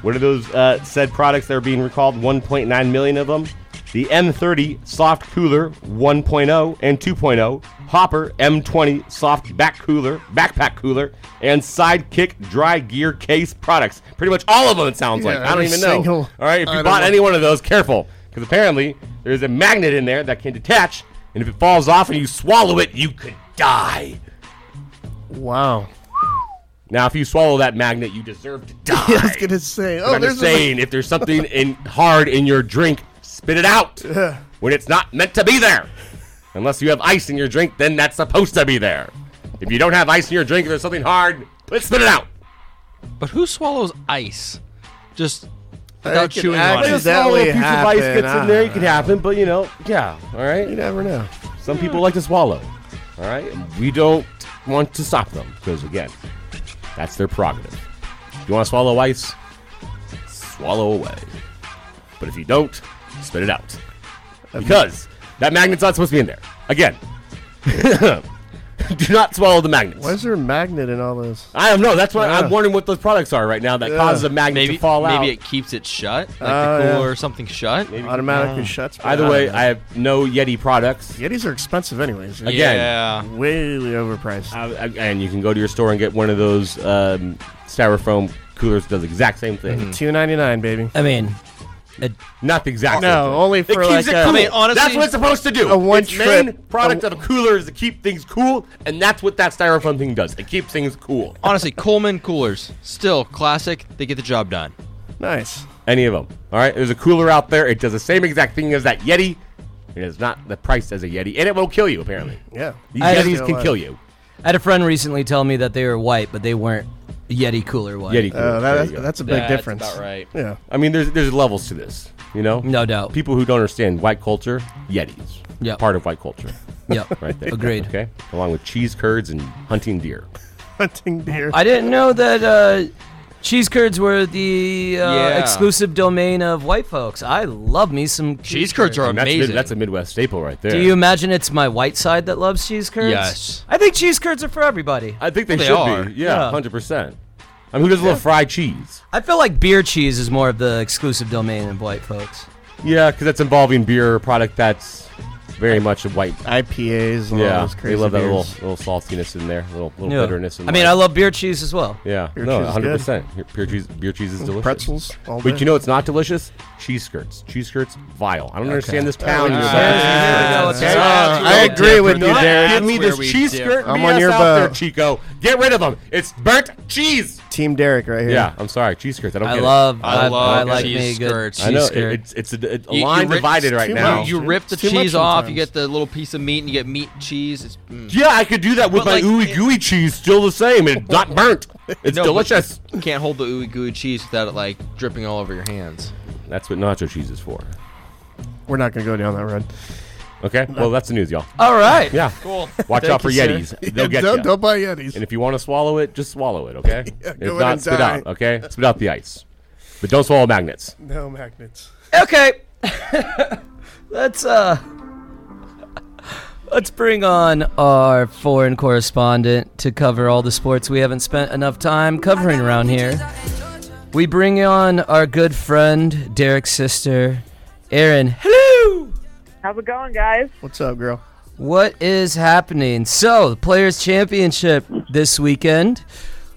What are those uh, said products that are being recalled? 1.9 million of them. The M30 Soft Cooler 1.0 and 2.0, Hopper M20 Soft Back Cooler, Backpack Cooler, and Sidekick Dry Gear Case products. Pretty much all of them. It sounds Yeah, like. I don't even know. All right, if you bought any one of those, careful, because apparently there's a magnet in there that can detach, and if it falls off and you swallow it, you could die. Wow. Now, if you swallow that magnet, you deserve to die. I was gonna say. Oh, I'm there's just saying, if there's something in hard in your drink, spit it out when it's not meant to be there. Unless you have ice in your drink, then that's supposed to be there. If you don't have ice in your drink, if there's something hard, let's spit it out. But who swallows ice? Just It without could chewing on actually- it. Does that way piece of ice happen? gets in there, it can ah. happen. But you know, yeah, all right. You never know. Some people like to swallow. All right, we don't want to stop them because again, that's their prerogative. you want to swallow ice, swallow away. But if you don't, spit it out. Because that magnet's not supposed to be in there. Again, do not swallow the magnets. Why is there a magnet in all this? I don't know. That's why Yeah. I'm wondering what those products are right now that Yeah. causes a magnet Maybe to fall out. maybe it keeps it shut, like Oh, the yeah. cooler or something shut. Automatically shuts. Either way. I have no Yeti products. Yetis are expensive anyways. Again. Yeah. Way overpriced. Uh, and you can go to your store and get one of those um, styrofoam coolers. Does the exact same thing. Two ninety nine, baby. I mean, it, Not the exact. No, thing. only It for keeps like it a- cool. I mean, honestly- that's what it's supposed to do. A one its main product a- of a cooler is to keep things cool, and that's what that styrofoam thing does. It keeps things cool. Honestly, Coleman coolers still classic. They get the job done. nice. Any of them. All right. There's a cooler out there. It does the same exact thing as that Yeti. It is not the price as a Yeti, and it will kill you. Apparently, Yeah. these I- Yetis can kill uh, you. I had a friend recently tell me that they were white, but they weren't Yeti cooler one. Yeti. Cooler. Uh, that, you that's a big That's difference. about right. Yeah. I mean, there's there's levels to this. You know, No doubt. people who don't understand white culture, Yetis. Yeah. Part of white culture, Yep. right there. Agreed. Okay. Along with cheese curds and hunting deer. Hunting deer. I didn't know that uh, cheese curds were the uh, Yeah. exclusive domain of white folks. I love me some Cheese curds are And that's, mid- amazing. that's a Midwest staple right there. Do you imagine it's my white side that loves cheese curds? Yes. I think cheese curds are for everybody. I think they They should are. be. Yeah, Yeah. hundred percent. I mean, who doesn't love fried cheese? I feel like beer cheese is more of the exclusive domain of white folks. Yeah, because that's involving beer product that's very much a white. IPAs. And all Yeah, those they crazy love that little beers. little saltiness in there, little little Yeah. bitterness. In I mean, life. I love beer cheese as well. Yeah, Beer no, cheese is hundred percent. Beer cheese, beer cheese is delicious. pretzels. All But you know it's not delicious? Cheese skirts. Cheese skirts, vile. I don't understand this town. yeah. you're Yeah. Yeah. Okay? Uh, I agree with you, not Derek. give me That's this cheese differ. skirt I'm BS on your out there, boat. Chico. Get rid of them. It's burnt cheese. Team Derek right here. Yeah, I'm sorry. Cheese skirts. I don't I get love. I I, love I like cheese me good skirts. cheese. I know skirt. it, it's it's a, it's a You- you line rip- divided right now. much. You rip the It's too much cheese off. You get the little piece of meat, and you get meat cheese. It's, mm. Yeah, I could do that with But, my like, ooey it- gooey cheese. Still the same. It's not burnt. It's No, delicious. You can't hold the ooey gooey cheese without it like dripping all over your hands. That's what nacho cheese is for. We're not gonna go down that road. Okay. Well, that's the news, y'all. All right. Yeah. Cool. Watch out for you, sir. Yetis. They'll get don't, you. don't buy Yetis. And if you want to swallow it, just swallow it, okay? Yeah, if go in not, and spit die. out, okay? Spit out the ice. But don't swallow magnets. no magnets. Okay. let's uh let's bring on our foreign correspondent to cover all the sports we haven't spent enough time covering around here. We bring on our good friend Derek's sister, Erin. Hello. How's it going, guys? What's up, girl? What is happening? So, the Players Championship this weekend.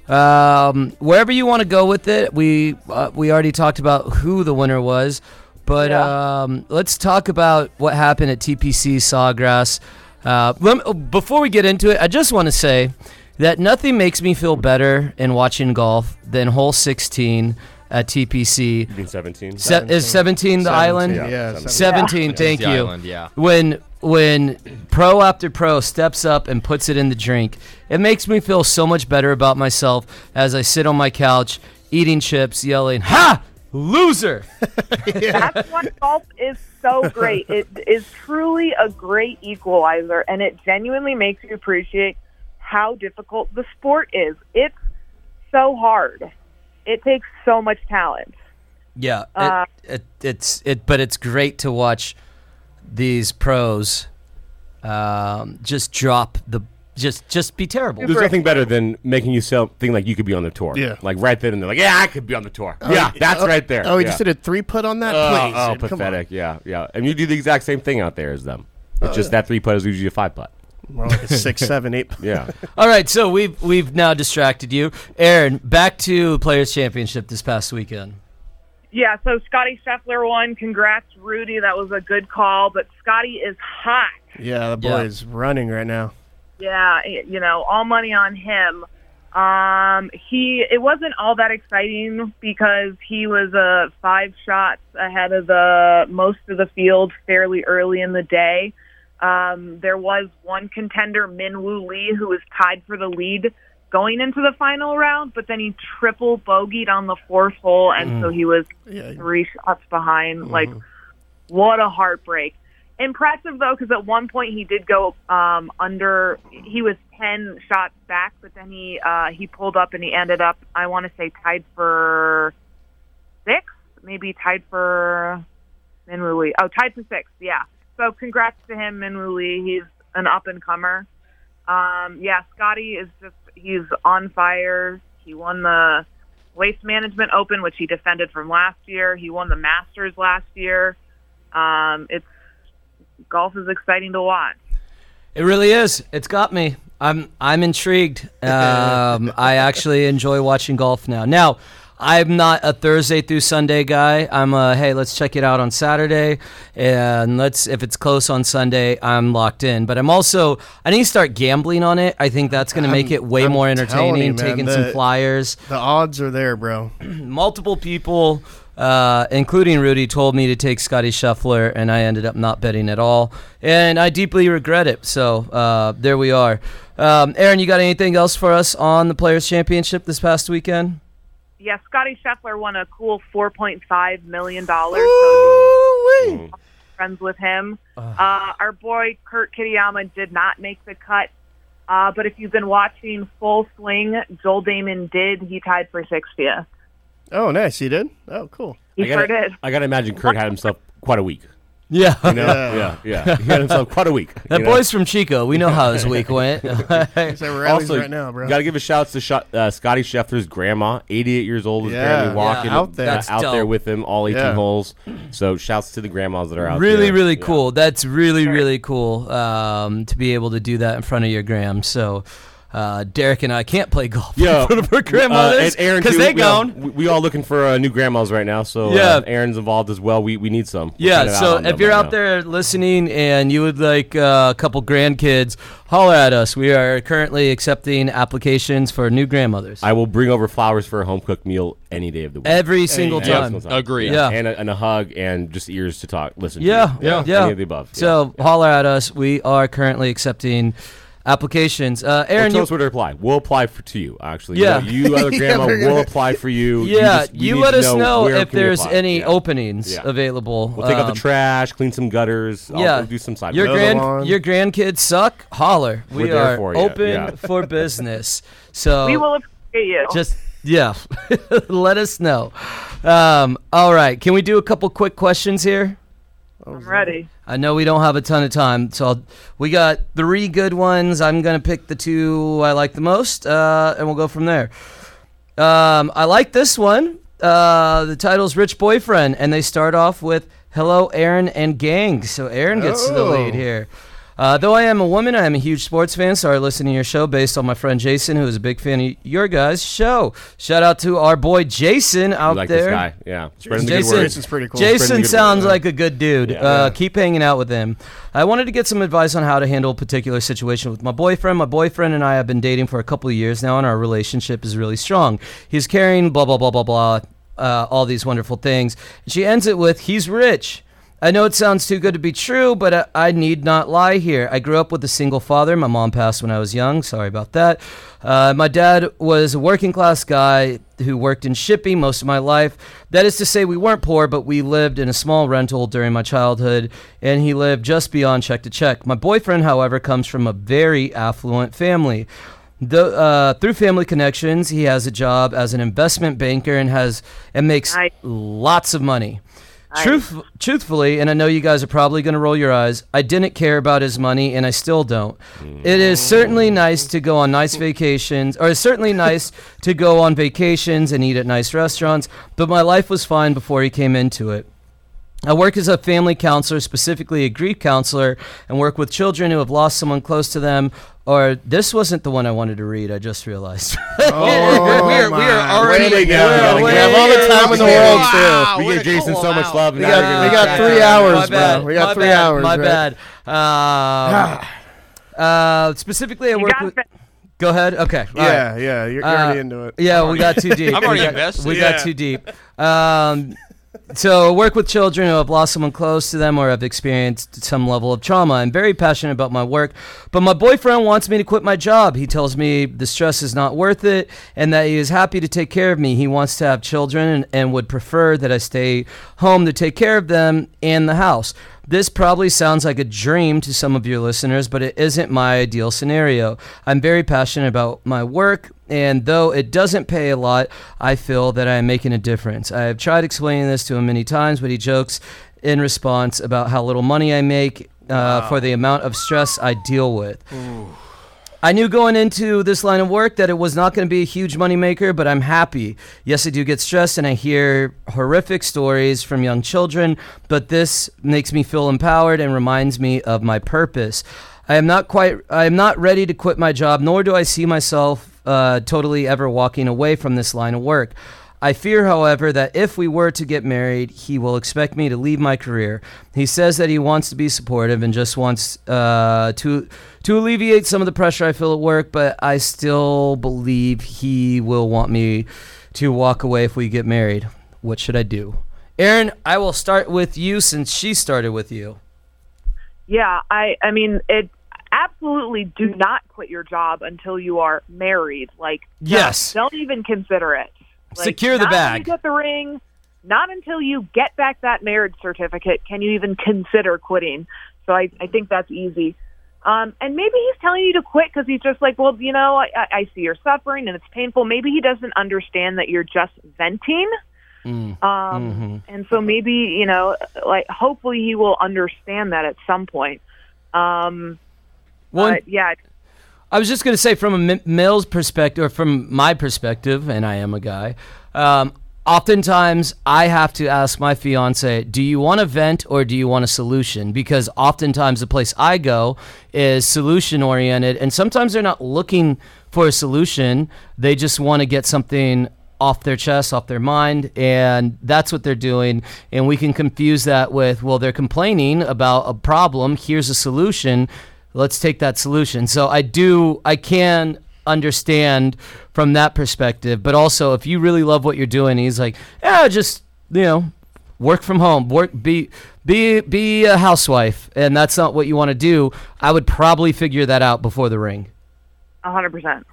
Um, wherever you want to go with it, we uh, we already talked about who the winner was, but Yeah. um, let's talk about what happened at TPC Sawgrass. Uh, lem- oh, before we get into it, I just want to say that nothing makes me feel better in watching golf than hole 16 at TPC. You mean 17? Se- is 17 the island? Yeah, Yeah, 17. 17, thank you island, yeah. when when pro after pro steps up and puts it in the drink, it makes me feel so much better about myself as I sit on my couch eating chips, yelling, "Ha, loser!" That's why golf is so great. It is truly a great equalizer, and it genuinely makes you appreciate how difficult the sport is. It's so hard. It takes so much talent. Yeah, Uh, it, it, it's it, but it's great to watch these pros um, just drop the just just be terrible. There's nothing better than making you sell, think like you could be on the tour. Yeah. Like right then and they're like, yeah, I could be on the tour. yeah, that's oh, right there. Oh, he yeah. just did a three put on that. Oh, Please, oh, dude, pathetic. Yeah, yeah. And you do the exact same thing out there as them. It's just that three putt is usually a five putt. More like a six, seven, eight. Yeah. All right, so we've we've now distracted you, Erin. Back to Players Championship this past weekend. Yeah, so Scotty Scheffler won. Congrats, Rudy. That was a good call. But Scotty is hot. Yeah, the Yeah. boy is running right now. Yeah, you know, all money on him. Um, he it wasn't all that exciting because he was uh, five shots ahead of the most of the field fairly early in the day. Um, there was one contender, Min Woo Lee, who was tied for the lead going into the final round, but then he triple bogeyed on the fourth hole, and so he was Yeah, three shots behind. Like, what a heartbreak. impressive though, because at one point he did go um, under. He was ten shots back, but then he uh, he pulled up and he ended up. I want to say tied for six, maybe tied for Min Woo Lee. Oh, tied for six. Yeah. So congrats to him, Min Woo Lee. He's an up and comer. Um, yeah, Scotty is just he's on fire. He won the Waste Management Open, which he defended from last year. He won the Masters last year. Um, it's golf is exciting to watch. It really is. It's got me. I'm I'm intrigued. Um, I actually enjoy watching golf now. Now, I'm not a Thursday through Sunday guy. I'm a hey, let's check it out on Saturday, and let's if it's close on Sunday, I'm locked in. But I'm also I need to start gambling on it. I think that's going to make I'm- it way I'm more telling entertaining. you, man, taking the- some flyers. The odds are there, bro. Multiple people, uh, including Rudy, told me to take Scotty Scheffler, and I ended up not betting at all, and I deeply regret it. So uh, there we are. Um, Erin, you got anything else for us on the Players Championship this past weekend? Yeah, Scotty Scheffler won a cool four point five million dollars. So friends with him. Uh, our boy Kurt Kitayama did not make the cut. Uh, but if you've been watching Full Swing, Joel Dahmen did. He tied for 60th. Oh, nice. He did. Oh, cool. He I gotta, sure did. I gotta imagine Kurt had himself quite a week. Yeah, You know? yeah, yeah. He had himself quite a week. that you know? boy's from Chico. We know how his week went. He's at rallies also, right now, bro. Got to give a shout out to Sho- uh, Scotty Scheffler's grandma, 88 years old, is Yeah. apparently walking Yeah, out there. uh, That's out there with him all 18 Yeah. holes. So shouts to the grandmas that are out really, there. really Yeah. cool. That's really, really cool um, to be able to do that in front of your gram. So. Uh, Derek and I can't play golf Yeah, in front of our uh, grandmothers because too. they we all- gone. We, we all looking for uh, new grandmas right now. So Yeah. uh, Erin's involved as well. We we need some. We're Yeah, kind of so if you're right out now. there listening and you would like uh, a couple grandkids, holler at us. We are currently accepting applications for new grandmothers. I will bring over flowers for a home cooked meal any day of the week. Every single Every time. single time. Agreed. Yeah. and a, and a hug and just ears to talk. Listen. Yeah, to. yeah, yeah. Any of the above. So holler at us. We are currently accepting applications. Uh, Or Erin, tell you, us where to apply. We'll apply for to you. Actually, Yeah. you, know, you other grandma, we're gonna- will apply for you. You yeah, just- you let us know, where if there's apply. any Yeah. openings Yeah. available. We'll take out Um, the trash, clean some gutters. I'll, yeah, I'll do some side. Your work. Grand lawn. your grandkids suck. Holler. We We're there are for open yeah. for business. So We will appreciate you. just yeah, let us know. Um, all right, can we do a couple quick questions here? I'm ready. I know we don't have a ton of time, so I'll, we got three good ones. I'm gonna pick the two I like the most, uh, and we'll go from there. Um, I like this one. Uh, the title's "Rich Boyfriend," and they start off with "Hello, Erin and gang." So Erin gets to the lead Oh. here. Uh, though I am a woman, I am a huge sports fan, so I listen to your show based on my friend Jason, who is a big fan of your guys' show. Shout out to our boy Jason We out like there. this guy. Yeah, spreading the good Jason, word. Jason's pretty cool. Jason sounds word. like a good dude. Yeah. Uh, Yeah. keep hanging out with him. I wanted to get some advice on how to handle a particular situation with my boyfriend. My boyfriend and I have been dating for a couple of years now, and our relationship is really strong. He's caring, blah blah blah blah blah, uh, all these wonderful things. She ends it with, "He's rich." I know it sounds too good to be true, but I, I need not lie here. I grew up with a single father. My mom passed when I was young. Sorry about that. Uh, my dad was a working class guy who worked in shipping most of my life. That is to say, we weren't poor, but we lived in a small rental during my childhood, and he lived just beyond check to check. My boyfriend, however, comes from a very affluent family. The, uh, through family connections, he has a job as an investment banker and has and makes Nice. lots of money. Truth, truthfully, and I know you guys are probably going to roll your eyes, I didn't care about his money, and I still don't. It is certainly nice to go on nice vacations, or it's certainly nice to go on vacations and eat at nice restaurants, but my life was fine before he came into it. I work as a family counselor, specifically a grief counselor, and work with children who have lost someone close to them. Or this wasn't the one I wanted to read. I just realized. Oh, we are- we are my. already- Way to go. Yeah, we have all the time in the world, go. too. We way give Jason so him much love. We got- we got three hours, bro. We got my three bad, hours, My bro. bad. Um, uh, specifically, I work with. Go ahead. Okay. all right. Yeah, yeah. You're, you're Uh, already into it. Yeah, we got too deep. I'm already we got, invested. We Yeah. got too deep. Um, so work with children who have lost someone close to them or have experienced some level of trauma. I'm very passionate about my work, but my boyfriend wants me to quit my job. He tells me the stress is not worth it and that he is happy to take care of me. He wants to have children and, and would prefer that I stay home to take care of them and the house. This probably sounds like a dream to some of your listeners, but it isn't my ideal scenario. I'm very passionate about my work, and though it doesn't pay a lot, I feel that I am making a difference. I have tried explaining this to him many times, but he jokes in response about how little money I make uh, for the amount of stress I deal with. I knew going into this line of work that it was not going to be a huge moneymaker, but I'm happy. Yes, I do get stressed and I hear horrific stories from young children, but this makes me feel empowered and reminds me of my purpose. I am not quite I am not ready to quit my job, nor do I see myself uh, totally ever walking away from this line of work. I fear, however, that if we were to get married, he will expect me to leave my career. He says that he wants to be supportive and just wants uh, to to alleviate some of the pressure I feel at work, but I still believe he will want me to walk away if we get married. What should I do? Erin, I will start with you since she started with you. Yeah, I I mean it absolutely do not quit your job until you are married. Like Yes. don't, don't even consider it. Like, Secure the bag. You get the ring. Not until you get back that marriage certificate can you even consider quitting. So I, I think that's easy. Um, and maybe he's telling you to quit because he's just like, well, you know, I, I I see you're suffering and it's painful. Maybe he doesn't understand that you're just venting. Um, Mhm. And so maybe, you know, like hopefully he will understand that at some point. Um, Well, yeah, I was just going to say, from a m- male's perspective, or from my perspective, and I am a guy, um, oftentimes I have to ask my fiance, do you want a vent or do you want a solution? Because oftentimes the place I go is solution oriented, and sometimes they're not looking for a solution, they just want to get something off their chest, off their mind, and that's what they're doing. And we can confuse that with, well, they're complaining about a problem, here's a solution let's take that solution. So I do, I can understand from that perspective, but also if you really love what you're doing, he's like, yeah, just you know, work from home, work, be, be, be a housewife, and that's not what you want to do. I would probably figure that out before the ring. a hundred percent.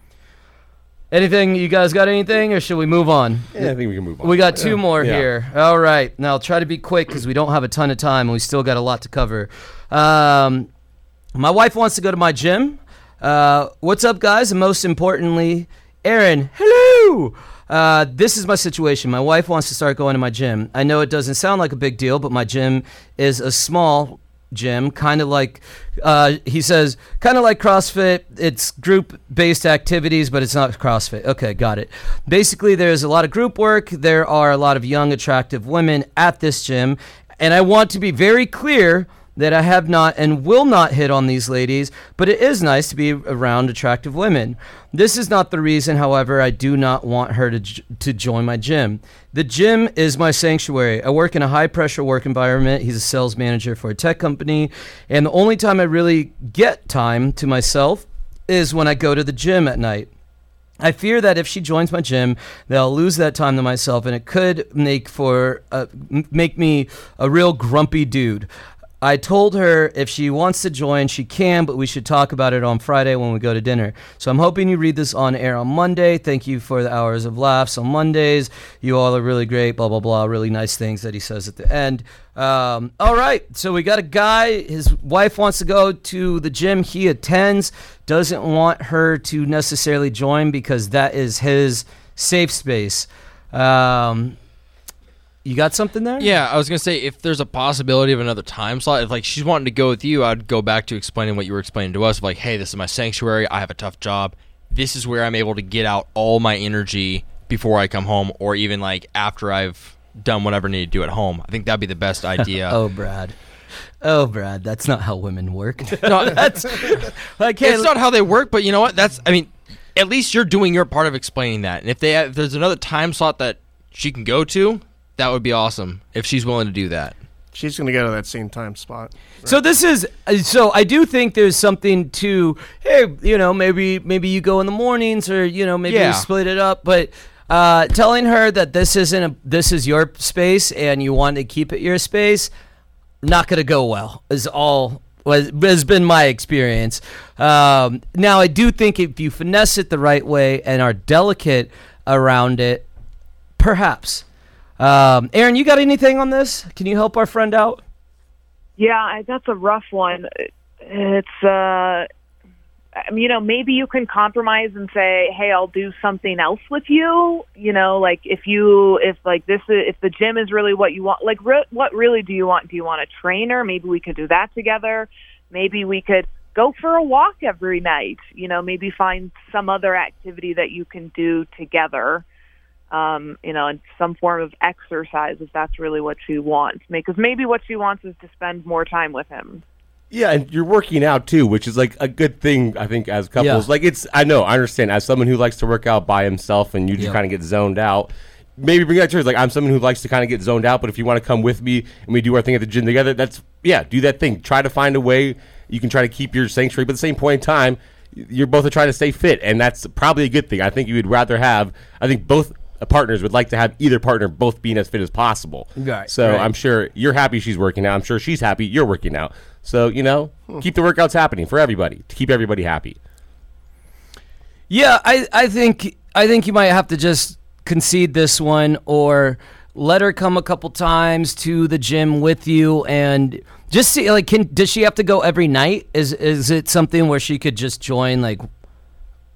Anything you guys got anything, or should we move on? Yeah, I think we can move on. We got two more Yeah. here. All right. Now, I'll try to be quick because we don't have a ton of time and we still got a lot to cover. Um, my wife wants to go to my gym. Uh, what's up, guys? And most importantly, Erin, hello. Uh, this is my situation. My wife wants to start going to my gym. I know it doesn't sound like a big deal, but my gym is a small gym, kind of like uh, he says, kind of like CrossFit. It's group based activities, but it's not CrossFit. Okay, got it. Basically, there's a lot of group work. There are a lot of young, attractive women at this gym. And I want to be very clear that I have not and will not hit on these ladies, but it is nice to be around attractive women. This is not the reason, however, I do not want her to, to join my gym. The gym is my sanctuary. I work in a high pressure work environment. He's a sales manager for a tech company, and the only time I really get time to myself is when I go to the gym at night. I fear that if she joins my gym, that I'll lose that time to myself, and it could make for uh, make me a real grumpy dude. I told her if she wants to join, she can, but we should talk about it on Friday when we go to dinner. So I'm hoping you read this on air on Monday. Thank you for the hours of laughs on Mondays. You all are really great. Blah blah blah. Really nice things that he says at the end. Um, all right, so we got a guy. His wife wants to go to the gym he attends. Doesn't want her to necessarily join because that is his safe space. Um, you got something there? Yeah, I was gonna say if there's a possibility of another time slot, if like she's wanting to go with you, I'd go back to explaining what you were explaining to us. Of like, hey, this is my sanctuary. I have a tough job. This is where I'm able to get out all my energy before I come home, or even like after I've done whatever I need to do at home. I think that'd be the best idea. Oh, Brad. Oh, Brad. That's not how women work. no, that's can't. it's not how they work, but you know what? That's I mean, at least you're doing your part of explaining that. And if they if there's another time slot that she can go to, that would be awesome if she's willing to do that. She's going to go to that same time spot. So this is uh, so I do think there's something to hey you know maybe maybe you go in the mornings or you know maybe Yeah. you split it up but uh, telling her that this isn't a this is your space and you want to keep it your space not gonna go well is all was has been my experience. Um, now I do think if you finesse it the right way and are delicate around it, perhaps. Um, Erin, you got anything on this? Can you help our friend out? Yeah, that's a rough one. It's uh mean, you know, maybe you can compromise and say, "Hey, I'll do something else with you." You know, like if you if like this is if the gym is really what you want, like re- what really do you want? Do you want a trainer? Maybe we could do that together. Maybe we could go for a walk every night. You know, maybe find some other activity that you can do together. Um, you know, and some form of exercise if that's really what she wants. Because maybe what she wants is to spend more time with him. Yeah, and you're working out too, which is like a good thing, I think, as couples. Yeah. Like it's, I know, I understand. As someone who likes to work out by himself, and you just Yeah. kind of get zoned out, maybe bring that to her. Like I'm someone who likes to kind of get zoned out, but if you want to come with me and we do our thing at the gym together, that's yeah, do that thing. Try to find a way you can try to keep your sanctuary, but at the same point in time, you're both are trying to stay fit, and that's probably a good thing. I think you would rather have. I think both Uh, partners would like to have either partner both being as fit as possible. Right, So right. I'm sure you're happy she's working out. I'm sure she's happy you're working out. So you know, hmm. keep the workouts happening for everybody to keep everybody happy. Yeah, I, I think I think you might have to just concede this one or let her come a couple times to the gym with you and just see like can does she have to go every night? Is is it something where she could just join like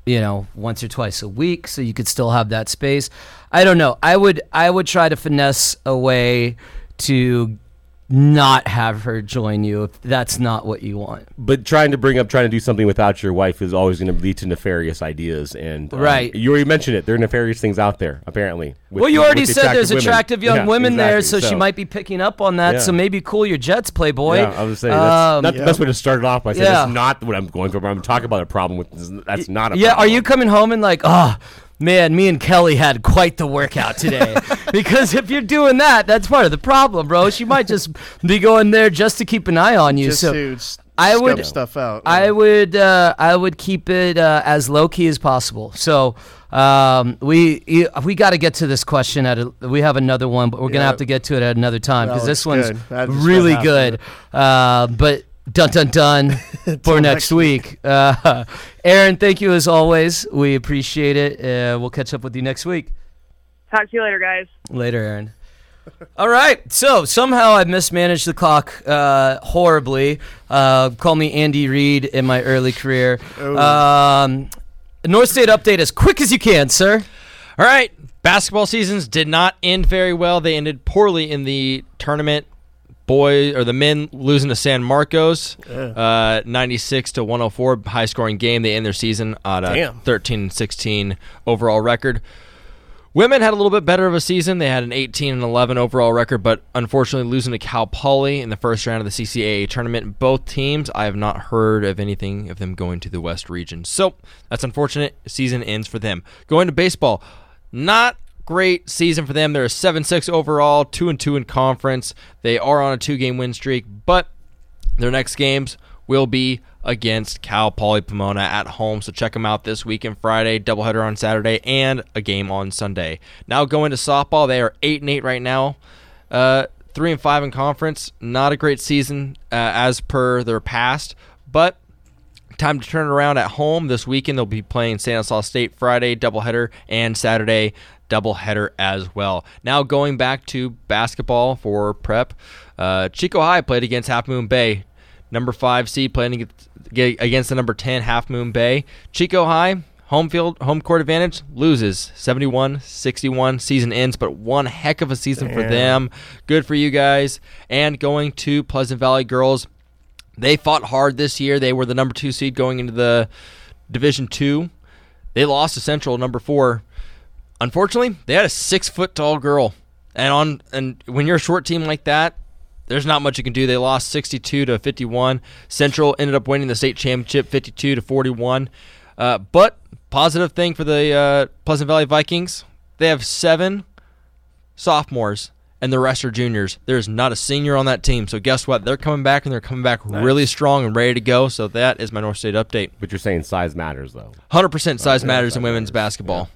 you know, once or twice a week so you could still have that space? I don't know. I would I would try to finesse a way to not have her join you if that's not what you want. But trying to bring up trying to do something without your wife is always going to lead to nefarious ideas. And um, Right. you already mentioned it. There are nefarious things out there, apparently. with- well, you with already the said there's women. attractive young Yeah, women there, so, exactly. she might be picking up on that. Yeah. So maybe cool your jets, Playboy. Yeah, I was saying that's Um, not the best way to start it off by saying that's not what I'm going for. But I'm talking about a problem with. That's not a yeah, are you coming home and like, oh man, me and Kelly had quite the workout today? because if you're doing that, that's part of the problem, bro. She might just be going there just to keep an eye on you. Just so I would stuff out. I would uh, I would keep it uh, as low key as possible. So um, we we got to get to this question at a, we have another one, but we're gonna Yeah. have to get to it at another time because this one's good. Really good. Uh, but dun dun dun for next next week. Uh, Erin, thank you as always. We appreciate it. Uh, we'll catch up with you next week. Talk to you later, guys. Later, Erin. All right. So somehow I mismanaged the clock uh, horribly. Uh, call me Andy Reid in my early career. Um, North State update as quick as you can, sir. All right. Basketball seasons did not end very well. They ended poorly in the tournament. Boy or the men losing to San Marcos, uh, 96 to 104, high scoring game. They end their season at a Damn. 13 16 overall record. Women had a little bit better of a season. They had an 18 and 11 overall record, but unfortunately losing to Cal Poly in the first round of the CCAA tournament. Both teams, I have not heard of anything of them going to the West region. So that's unfortunate. Season ends for them. Going to baseball, not great season for them. They're a 7 6 overall, 2 and 2 in conference. They are on a two game win streak, but their next games will be against Cal Poly Pomona at home. So check them out this weekend, Friday, doubleheader on Saturday, and a game on Sunday. Now going to softball, they are eight and eight right now. Uh, three and five in conference. Not a great season uh, as per their past, but time to turn around at home this weekend. They'll be playing Stanislaus State Friday doubleheader and Saturday doubleheader as well. Now going back to basketball for prep, uh, Chico High played against Half Moon Bay, number five seed playing against- against the number ten Half Moon Bay. Chico High. Home field, home court advantage loses 71 61. Season ends, but one heck of a season for them. Good for you guys. And going to Pleasant Valley Girls, they fought hard this year. They were the number two seed going into the Division Two. They lost to Central, number four. Unfortunately, they had a six foot tall girl, and on and when you're a short team like that, there's not much you can do. They lost 62 to 51. Central ended up winning the state championship 52 to 41. Uh, but positive thing for the uh, Pleasant Valley Vikings, they have seven sophomores and the rest are juniors. There's not a senior on that team. So guess what? They're coming back and they're coming back really strong and ready to go. So that is my North State update. But you're saying size matters, though. 100% size Okay, matters in size women's matters. basketball.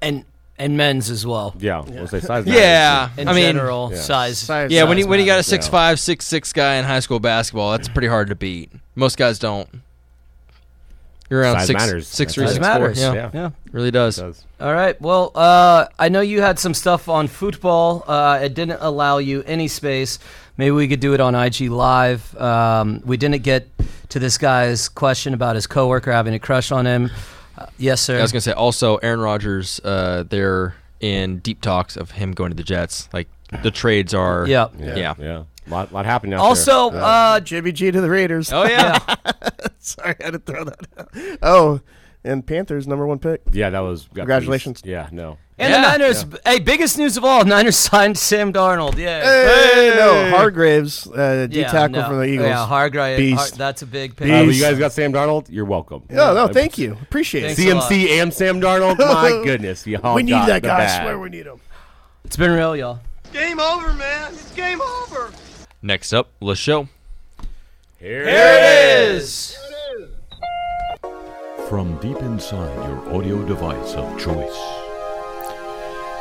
And and men's as well. Yeah, we'll say size. Yeah. In I mean, general, yeah. size. Size- Yeah, when size you when you got a matters. six five, six six guy in high school basketball, that's pretty hard to beat. Most guys don't. You're around Size six, matters. six, three, Size six, four. matters. Yeah, Yeah. Yeah. really does. Does. All right. Well, uh, I know you had some stuff on football. Uh, it didn't allow you any space. Maybe we could do it on IG Live. Um, we didn't get to this guy's question about his coworker having a crush on him. Uh, yes, sir. I was gonna say also Aaron Rodgers. Uh, they're in deep talks of him going to the Jets. Like the trades are. yeah. Yeah, Yeah. yeah. Lot, lot happening. Out Also, there. uh, Jimmy G to the Raiders. Oh yeah. Sorry, I had to throw that out. Oh, and Panthers number one pick. yeah, that was got Congratulations. released. Yeah, no. and Yeah. the Niners. Hey, biggest news of all: Niners signed Sam Darnold. Yeah. Hey, no, Hargraves, uh, D Yeah, tackle no. from the Eagles. Yeah, Hargrave. Beast. Har- that's a big pick. Beast. Uh, but you guys got Sam Darnold. You're welcome. No, no, thank you. Appreciate Thanks it. a lot. CMC and Sam Darnold. My goodness, y'all We need that the guy. I swear we need him. It's been real, y'all. Game over, man. It's game over. Next up, let's show. Here, it is. From deep inside your audio device of choice